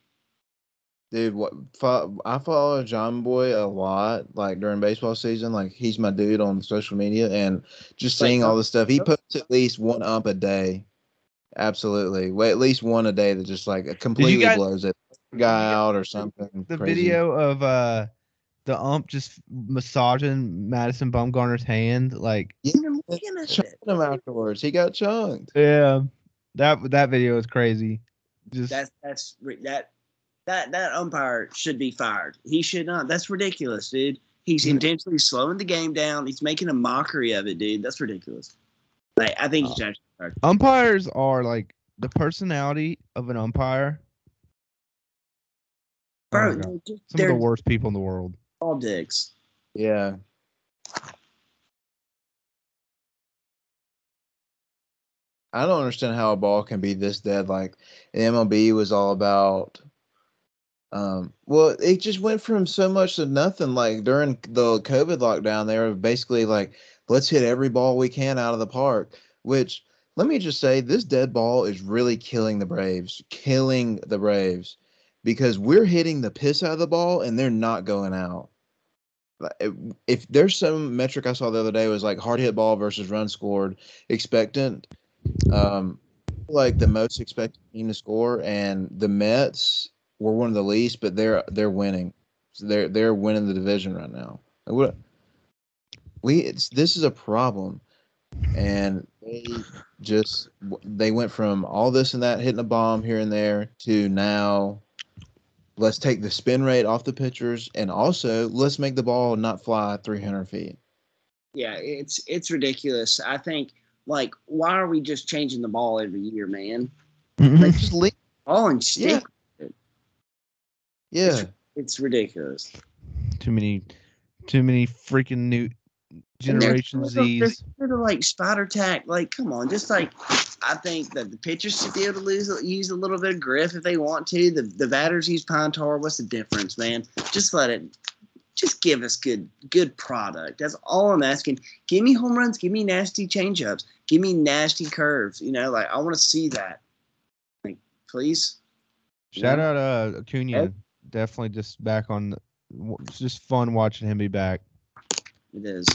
Dude, what fo- I follow Jomboy a lot, like during baseball season. Like he's my dude on social media, and just Like, seeing all the stuff he puts at least one ump a day. Absolutely, well, at least one a day that just like completely guys- blows it guy out or something. The crazy. video of uh the ump just massaging Madison Bumgarner's hand, like Even looking at chunked him afterwards. He got chunked. yeah, that that video is crazy. Just that's that's that that that umpire should be fired. He should not. That's ridiculous, dude. He's Mhm. intentionally slowing the game down. He's making a mockery of it, dude. That's ridiculous. Like I think he should actually fired. umpires are like the personality of an umpire. Oh Bro, God. they're, just- Some of the worst people in the world. all dicks. Yeah. I don't understand how a ball can be this dead. Like the MLB was all about. Um, well, it just went from so much to nothing. Like during the COVID lockdown, they were basically like, "Let's hit every ball we can out of the park." Which, let me just say, this dead ball is really killing the Braves, killing the Braves, because we're hitting the piss out of the ball and they're not going out if- there's some metric I saw the other day was like hard hit ball versus run scored expectant, um, like the most expected team to score, and the Mets were one of the least, but they're they're winning, so they're they're winning the division right now. Like, what we it's this is a problem, and they just they went from all this and that hitting a bomb here and there to now let's take the spin rate off the pitchers and also let's make the ball not fly 300 feet Yeah, it's it's ridiculous. I think like why are we just changing the ball every year, man? Mm-hmm. like just leave Ball and stick. yeah Yeah, it's ridiculous. too many, too many freaking new Generation they're of- they're sort of like spider tack. Like, come on, just like I think that the pitchers should be able to lose, use a little bit of grip if they want to. The the batters use pine tar. What's the difference, man? Just let it. Just give us good good product. That's all I'm asking. Give me home runs. Give me nasty changeups. Give me nasty curves. You know, like I want to see that. Like, please. Shout out uh Acuna. Ed? Definitely just back on. It's just fun watching him be back. It is.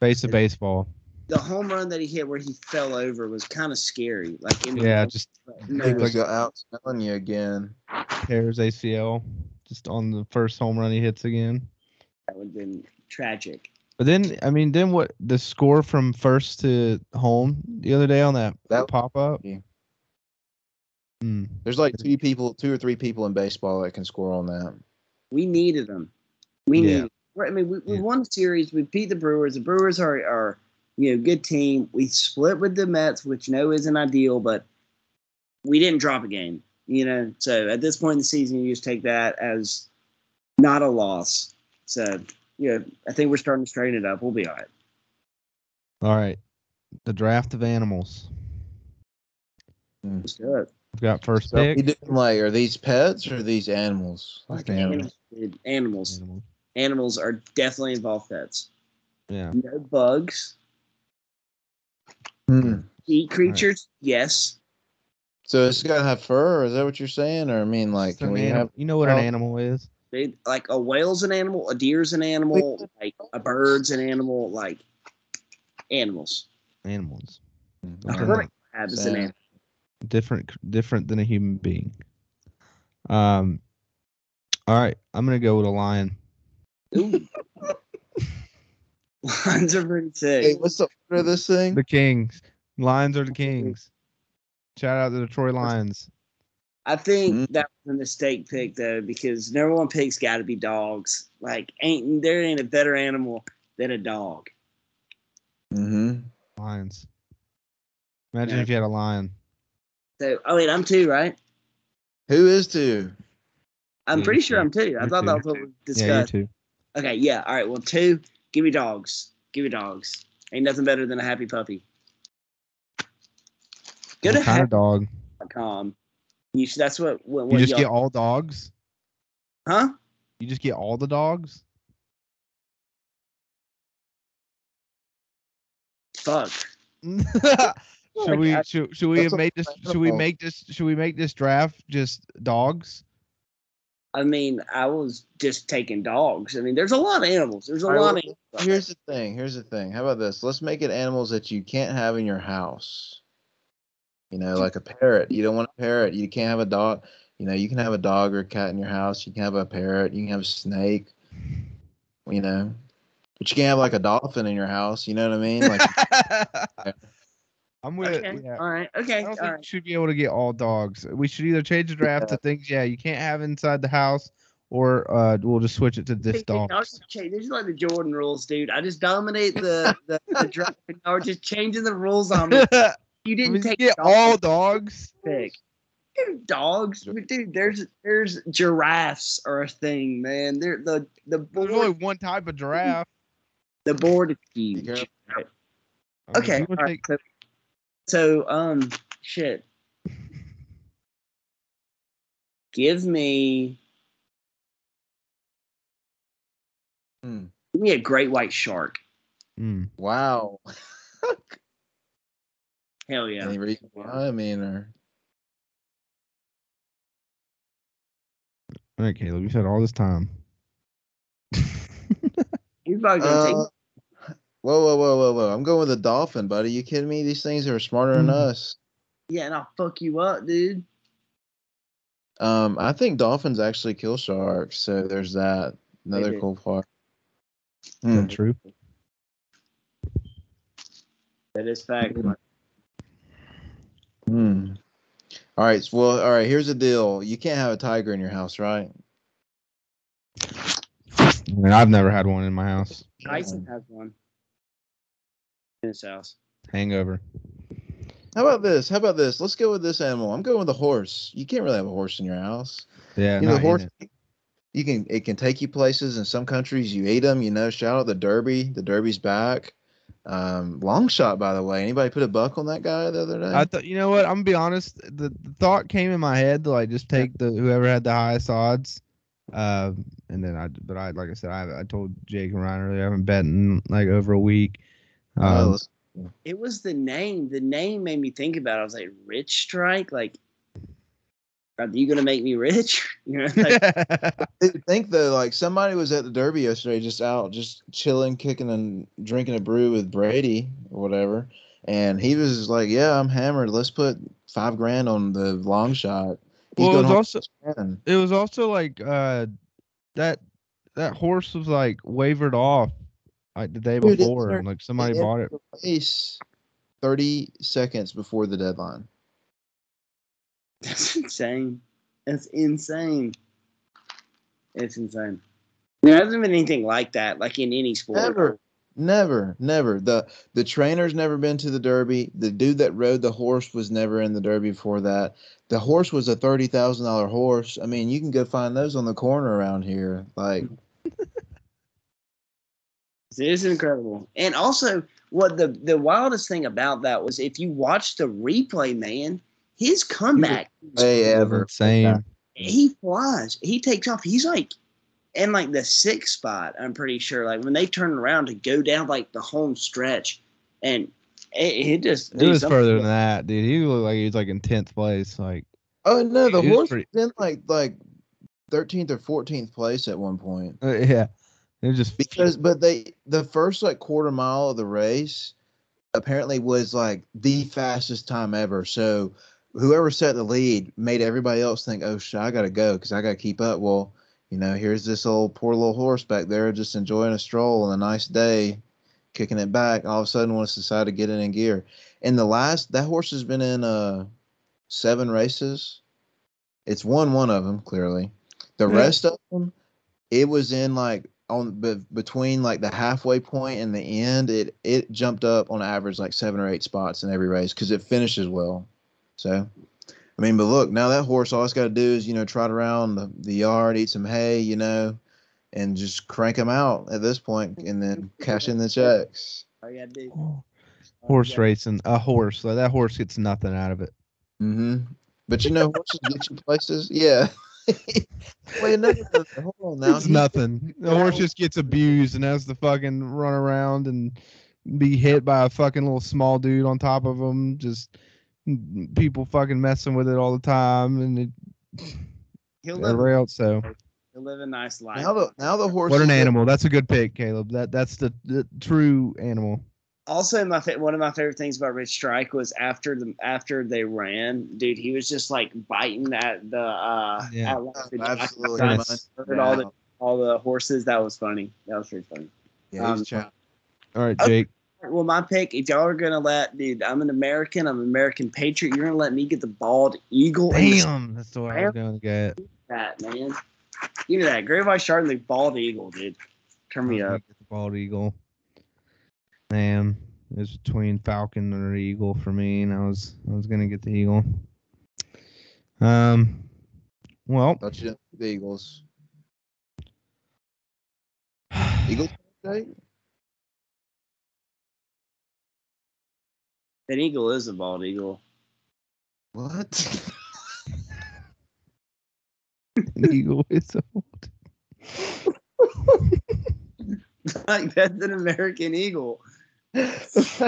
Face of baseball. The home run that he hit where he fell over was kind of scary. Like, I mean, Yeah, just no, he was out smelling you again tears ACL just on the first home run he hits again. that would have been tragic. But then, I mean, then what? The score from first to home the other day on that, That- pop up. Yeah. Mm. There's like two people, two or three people in baseball that can score on that. We needed them. We Yeah. needed. I mean, we, we Yeah. won a series. We beat the Brewers. The Brewers are are you know good team. We split with the Mets, which no isn't ideal, but we didn't drop a game. You know, so at this point in the season, you just take that as not a loss. So yeah, I think we're starting to straighten it up. We'll be all right. All right. The draft of animals. Let's do it. We've got first So we pick. doing like, are these pets or are these animals? Like animals. animals. Animals. Animals. Animals are definitely involved pets. Yeah. No bugs. Hmm. Eat creatures, yes. So it's gotta have fur, or is that what you're saying? Or I mean, like, an can we anim- have? you know what an animal is? They, like a whale's an animal, a deer's an animal, like a bird's an animal, like animals. Animals. I A don't Okay. know. hermit crab is an animal. Different different than a human being. Um all right, I'm gonna go with a lion. <laughs> Lions are pretty sick. Hey, what's the order of this thing? The Kings. Lions are the Kings. Shout out to the Detroit Lions. I think Mm. that was a mistake pick though, because number one pick's got to be dogs. Like, ain't there ain't a better animal than a dog. Mm-hmm. Lions. Imagine Yeah. if you had a lion. So, oh wait, I'm two, right? Who is two? I'm Yeah, pretty sure two. I'm two. I You're thought two. that was what we Yeah, you discussed. too. okay, yeah. All right. Well, two. Give me dogs. Give me dogs. Ain't nothing better than a happy puppy. Go to What kind of dog? happy.com. You should, that's what what, You what just y'all- get all dogs? huh? You just get all the dogs? Fuck. <laughs> Oh should we I- should, should we That's have made this should we make this should we make this draft just dogs? I mean, I was just taking dogs. I mean, there's a lot of animals. There's a All right, lot well, of animals. Here's the thing. Here's the thing. How about this? Let's make it animals that you can't have in your house. You know, like a parrot. You don't want a parrot. You can't have a dog. You know, you can have a dog or a cat in your house. You can have a parrot. You can have a snake. You know, but you can't have like a dolphin in your house. You know what I mean? Like, <laughs> I'm with Okay. yeah. All right. I Okay. don't All think right. we should be able to get all dogs. We should either change the draft to things yeah you can't have inside the house, or uh, we'll just switch it to this dog. hey, y'all just change- This is like the Jordan rules, dude. I just dominate the <laughs> the, the draft. and Y'all are just changing the rules on <laughs> me. You didn't mean, take get dogs all dogs. pick. Dude, dogs, dude. There's there's giraffes are a thing, man. They're the the There's board only one type of giraffe. the board is huge. careful. I Okay. all right, take- so, so um shit. Give me hmm, give me a great white shark. Mm. wow. Hell yeah. Any reason why? I mean, or All right, Caleb, you've had all this time. He's probably gonna take Uh, whoa, whoa, whoa, whoa, whoa! I'm going with a dolphin, buddy. You kidding me? These things are smarter than Mhm. us. Yeah, and I'll fuck you up, dude. Um, I think dolphins actually kill sharks, so there's that. Another cool part. Is Hmm. that true? That is fact. Hmm. All right. Well, all right. Here's the deal. You can't have a tiger in your house, right? I mean, I've never had one in my house. Tyson has one in his house. Hangover. How about this? How about this? Let's go with this animal. I'm going with a horse. You can't really have a horse in your house. Yeah, you know, not the horse. it. You can. It can take you places. In some countries, you eat them. You know. Shout out the Derby. The Derby's back. Um, long shot, by the way. Anybody put a buck on that guy the other day? I thought you know what? I'm gonna be honest. The, the thought came in my head to like just take the whoever had the highest odds. Um, and then I, but I like I said, I I told Jake and Ryan earlier I haven't bet like over a week. Um, let's- It was the name. The name made me think about. it. I was like, "Rich Strike." Like, are you gonna make me rich? <laughs> You know, <laughs> like, I think though, like somebody was at the Derby yesterday, just out, just chilling, kicking and drinking a brew with Brady or whatever, and he was like, "Yeah, I'm hammered. Let's put five grand on the long shot." He's well, it was also it was also like uh that that horse was like wavered off like the day Dude, before, and like <laughs> somebody entered bought it. the race thirty seconds before the deadline. That's insane. That's insane. It's insane. There hasn't been anything like that, like in any sport. Never, never, never. The the trainer's never been to the Derby. The dude that rode the horse was never in the Derby before that. The horse was a thirty thousand dollar horse. I mean, you can go find those on the corner around here. Like, <laughs> It is incredible. And also, what the the wildest thing about that was if you watch the replay, man, his comeback, way ever. Same. he flies. He takes off. He's like in like the sixth spot. I'm pretty sure. Like when they turn around to go down like the home stretch, and it, it just It dude, was further than that, dude. He looked like he was like in tenth place. Like Oh no, the He was horse pretty- was in like like thirteenth or fourteenth place at one point. uh, yeah, it was just Because but they the first like quarter mile of the race apparently was like the fastest time ever. So whoever set the lead made everybody else think, "Oh shit, I gotta go because I gotta keep up." Well, you know, here's this old poor little horse back there just enjoying a stroll on a nice day, kicking it back. All of a sudden, wants to decide to get it in gear. And the last that horse has been in uh seven races. It's won one of them clearly. The Yeah. rest of them, it was in like on be, between like the halfway point and the end. It it jumped up on average like seven or eight spots in every race because it finishes well. So, I mean, but look now that horse, all it's got to do is you know trot around the, the yard, eat some hay, you know, and just crank them out at this point, and then cash in the <laughs> checks. All you gotta do. horse Yeah. racing. A horse, like that horse gets nothing out of it. Mm-hmm. But you know, horses get you places. Yeah. <laughs> Wait, no, no, no, hold on now. It's He's- nothing. The horse just gets abused and has to fucking run around and be hit by a fucking little small dude on top of him. Just people fucking messing with it all the time and it, He'll live, everywhere else. So he'll live a nice life. Now the now the horse. what an animal. That's a good pick, Caleb. That that's the, the true animal. Also my fa- one of my favorite things about Rich Strike was after the after they ran, dude, he was just like biting at the uh Yeah. at, like, the Absolutely. jockey, Yes. heard all the all the horses. That was funny. That was pretty funny. Yeah, um, chow- All right, Okay. Jake. Well, my pick, if y'all are gonna let, dude, I'm an American, I'm an American patriot. You're gonna let me get the bald eagle in the Damn, that's the way I'm going to get. that, man. Give me that. Great White Shark and the bald eagle, dude. Turn me I'm up. get The bald eagle. Man, it was between falcon or eagle for me, and I was I was gonna get the eagle. Um, well, Thought you didn't like the Eagles. <sighs> Eagles. Jake? An eagle is a bald eagle. What? <laughs> an eagle is a <laughs> <laughs> like that's an American eagle. Is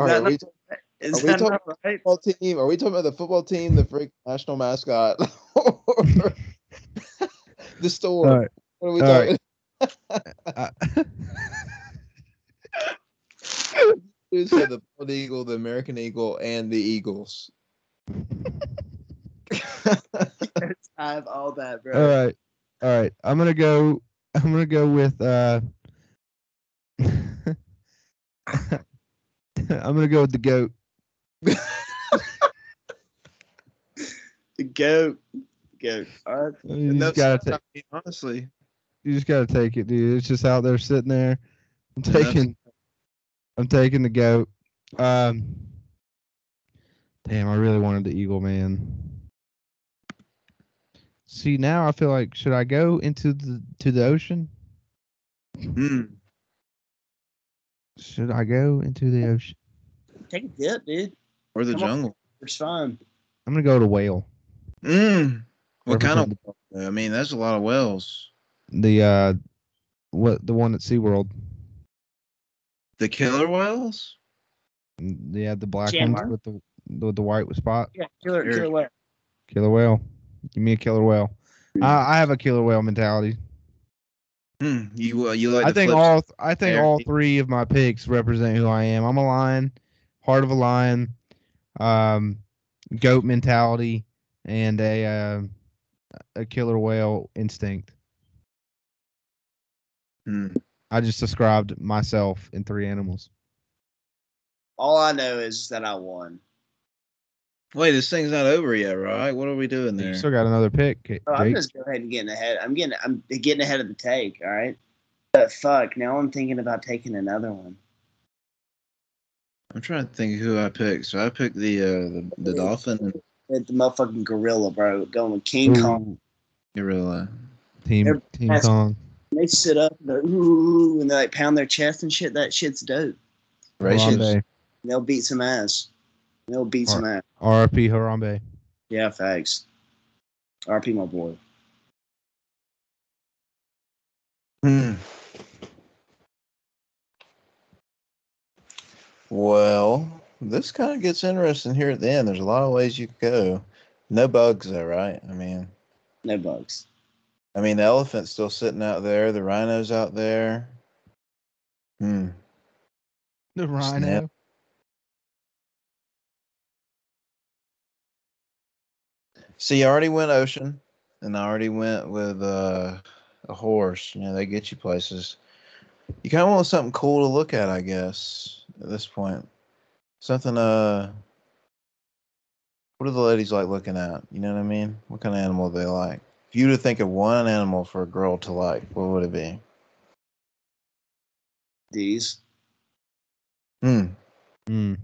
All right, that are we not, talking is are that not right? football team? Are we talking about the football team, the freak national mascot, <laughs> the store? All right. What are we All talking? right. <laughs> Who said the bald eagle, the American eagle, and the Eagles? <laughs> I have all that, bro. all right, all right. I'm gonna go. I'm gonna go with. uh I'm gonna go with the goat. <laughs> The goat. Goat. Right. You And just gotta I mean, honestly, you just gotta take it, dude. It's just out there sitting there. I'm taking I'm taking the goat. Um Damn, I really wanted the eagle, man. See now I feel like should I go into the to the ocean? mm, Should I go into the ocean? Take a dip, dude. or the Come on. jungle. It's fun. I'm gonna go to whale. Mm. What kind of? Represent I mean, that's a lot of whales. the uh what the one at SeaWorld. The killer whales? Yeah, the black Chandler? ones with the with the white spot. Yeah, killer, killer whale. Killer whale. Give me a killer whale. I, I have a killer whale mentality. Hmm. You uh, you like? I think flip- all I think there. all three of my picks represent who I am. I'm a lion, heart of a lion, um, goat mentality, and a uh, a killer whale instinct. Hmm. I just described myself in three animals. All I know is that I won. Wait, this thing's not over yet, right? What are we doing You there? still got another pick, Jake. Oh, I'm just go ahead and getting ahead. I'm getting I'm getting ahead of the take. All right. But fuck, now I'm thinking about taking another one. I'm trying to think who I picked. So I picked the uh, the, the dolphin and the motherfucking gorilla, bro, going with King Kong. Gorilla. Team They're- Team that's- Kong. They sit up and they're ooh, and they like pound their chest and shit. That shit's dope. Gracious. Harambe. They'll beat some ass. They'll beat some ass. RP Harambe. Yeah, thanks. RP, my boy. Hmm. Well, this kind of gets interesting here at the end. There's a lot of ways you could go. No bugs though, right? I mean, No bugs. I mean the elephant's still sitting out there. The rhino's out there. Hmm. The Rhino. See, I already went ocean, and I already went with uh, a horse. You know, they get you places. You kind of want something cool to look at, I guess, at this point. Something, uh, what do the ladies like looking at? You know what I mean? What kind of animal do they like? If you were to think of one animal for a girl to like, what would it be? These. Hmm. Mm.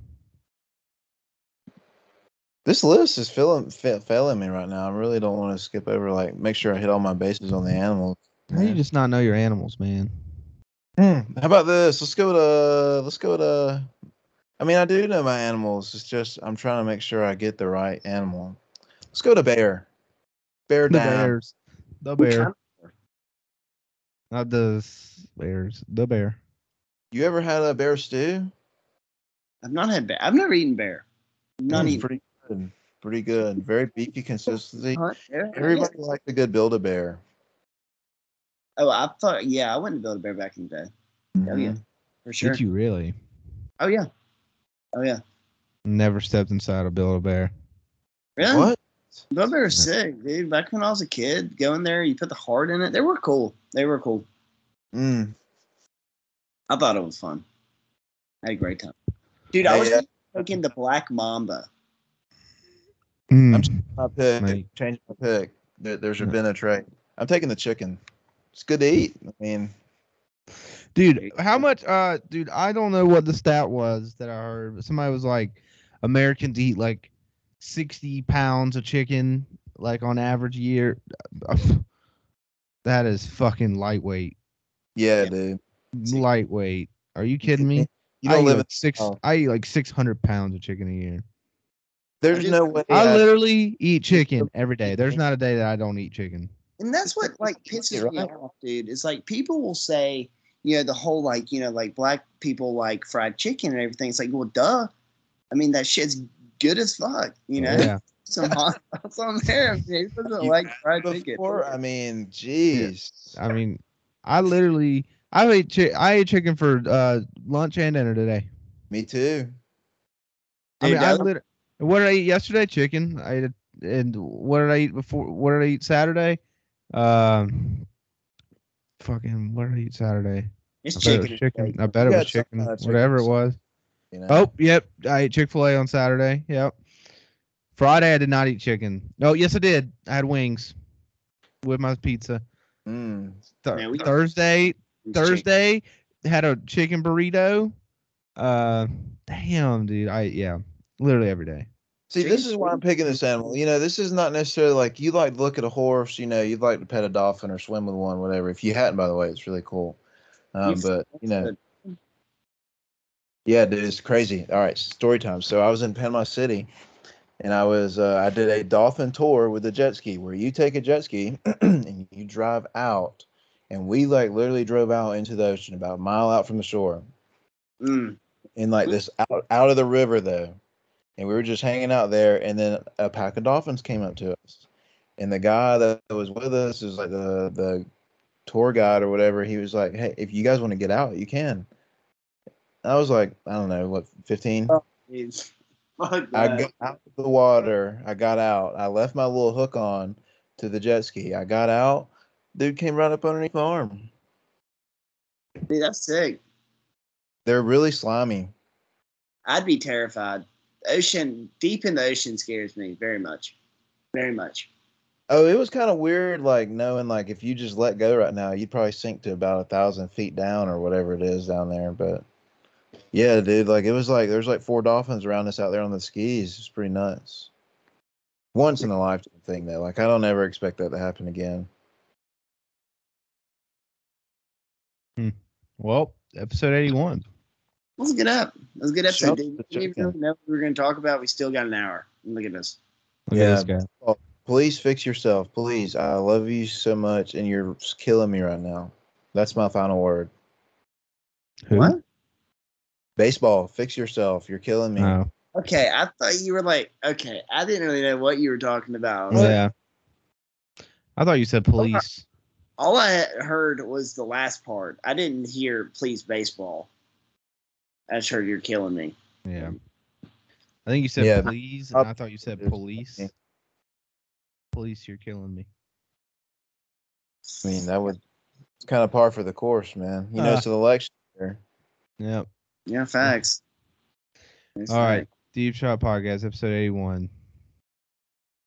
This list is filling, fa- failing me right now. I really don't want to skip over, like, make sure I hit all my bases on the animals. How do you just not know your animals, man? Hmm. How about this? Let's go to let's go to. I mean, I do know my animals. It's just I'm trying to make sure I get the right animal. Let's go to bear. Bear The down. Bears. The bear. Not the Bears. The bear. You ever had a bear stew? I've not had bear. I've never eaten bear. Not Mm, eaten. pretty good. Pretty good. Very beefy consistency. <laughs> Hunt bear? Everybody likes a good build a bear. Oh, I thought. Yeah, I went to build a bear back in the day Oh, yeah. for sure. Did you really? Oh yeah. Oh yeah. Never stepped inside a Build a Bear. Really? What? Build a bear was sick, dude. Back when I was a kid, going there, you put the heart in it. They were cool. They were cool. Mm. I thought it was fun. I had a great time. Dude, I Hey, was uh, taking the black mamba. Mm. My pick. Mate. Change my pick. There, there's No. been a trade. I'm taking the chicken. It's good to eat. I mean, Dude, how much? Uh, dude, I don't know what the stat was that I heard. But somebody was like, Americans eat like sixty pounds of chicken, like on average year. <sighs> That is fucking lightweight. yeah, Yeah. dude. Lightweight. Are you kidding me? You I don't eat live in like six. oh. I eat like six hundred pounds of chicken a year. There's just- no way. I I- literally eat chicken every day. There's not a day that I don't eat chicken. And that's what like pisses me Right. off, dude. It's like people will say, you know, the whole like, you know, like black people like fried chicken and everything. It's like, well, duh. I mean, that shit's good as fuck, you know. Yeah. Some hot sauce on there. Who doesn't like fried chicken? Before, I mean, jeez. I mean, I literally I ate chi- I ate chicken for uh, lunch and dinner today. Me too. I mean, I that- lit- what did I eat yesterday? Chicken. I ate it, and what did I eat before? What did I eat Saturday? Um, fucking what did I eat Saturday? It's I bet it was chicken. chicken. I bet it was chicken. kind of chicken Whatever it was. You know? Oh, yep. I ate Chick Fil A on Saturday. Yep. Friday I did not eat chicken. No, yes I did. I had wings with my pizza. Mm. Th- Man, we- Thursday, It's chicken. Thursday had a chicken burrito. Uh, damn, dude. I yeah, literally every day. See, this is why I'm picking this animal. You know, this is not necessarily like you like to look at a horse. You know, you'd like to pet a dolphin or swim with one, whatever. If you hadn't, by the way, it's really cool. Um, but you know, yeah, dude, it's crazy. All right, story time. So I was in Panama City, and I was uh, I did a dolphin tour with a jet ski, where you take a jet ski <clears throat> and you drive out, and we like literally drove out into the ocean, about a mile out from the shore. Mm. in like this out, out of the river though and we were just hanging out there and then a pack of dolphins came up to us. And the guy that was with us is like the the tour guide or whatever. He was like hey if you guys want to get out you can. I was like i don't know what 15 Dude, <laughs> i got out of the water. I got out. I left my little hook on to the jet ski. I got out. Dude came right up underneath my arm. Dude, that's sick. they're really slimy. I'd be terrified. Ocean, deep in the ocean, scares me very much, very much. Oh, it was kind of weird, like knowing like if you just let go right now, you'd probably sink to about a thousand feet down or whatever it is down there. But yeah, dude, like it was like there's like four dolphins around us out there on the skis. It's pretty nuts. Once in a lifetime thing though. Like I don't ever expect that to happen again. Hmm. Well, episode 81. Let's get up. Let's get Shout episode. to Did the we even chicken. know what we were going to talk about? We still got an hour. Look at this. Look Yeah. at this guy. Oh, please fix yourself, please. I love you so much, and you're killing me right now. That's my final word. Who? What? Baseball, fix yourself. You're killing me. Oh, Okay, I thought you were like, okay, I didn't really know what you were talking about. I yeah. I thought you said police. all I had heard was the last part. I didn't hear please baseball. I just heard you're killing me. Yeah. I think you said Yeah. please, and I thought you said police. Police, you're killing me. I mean, that would it's kind of par for the course, man. You know, Uh. it's an election year. Yep. Yeah, facts. It's All right. Deep Shot Podcast, episode 81.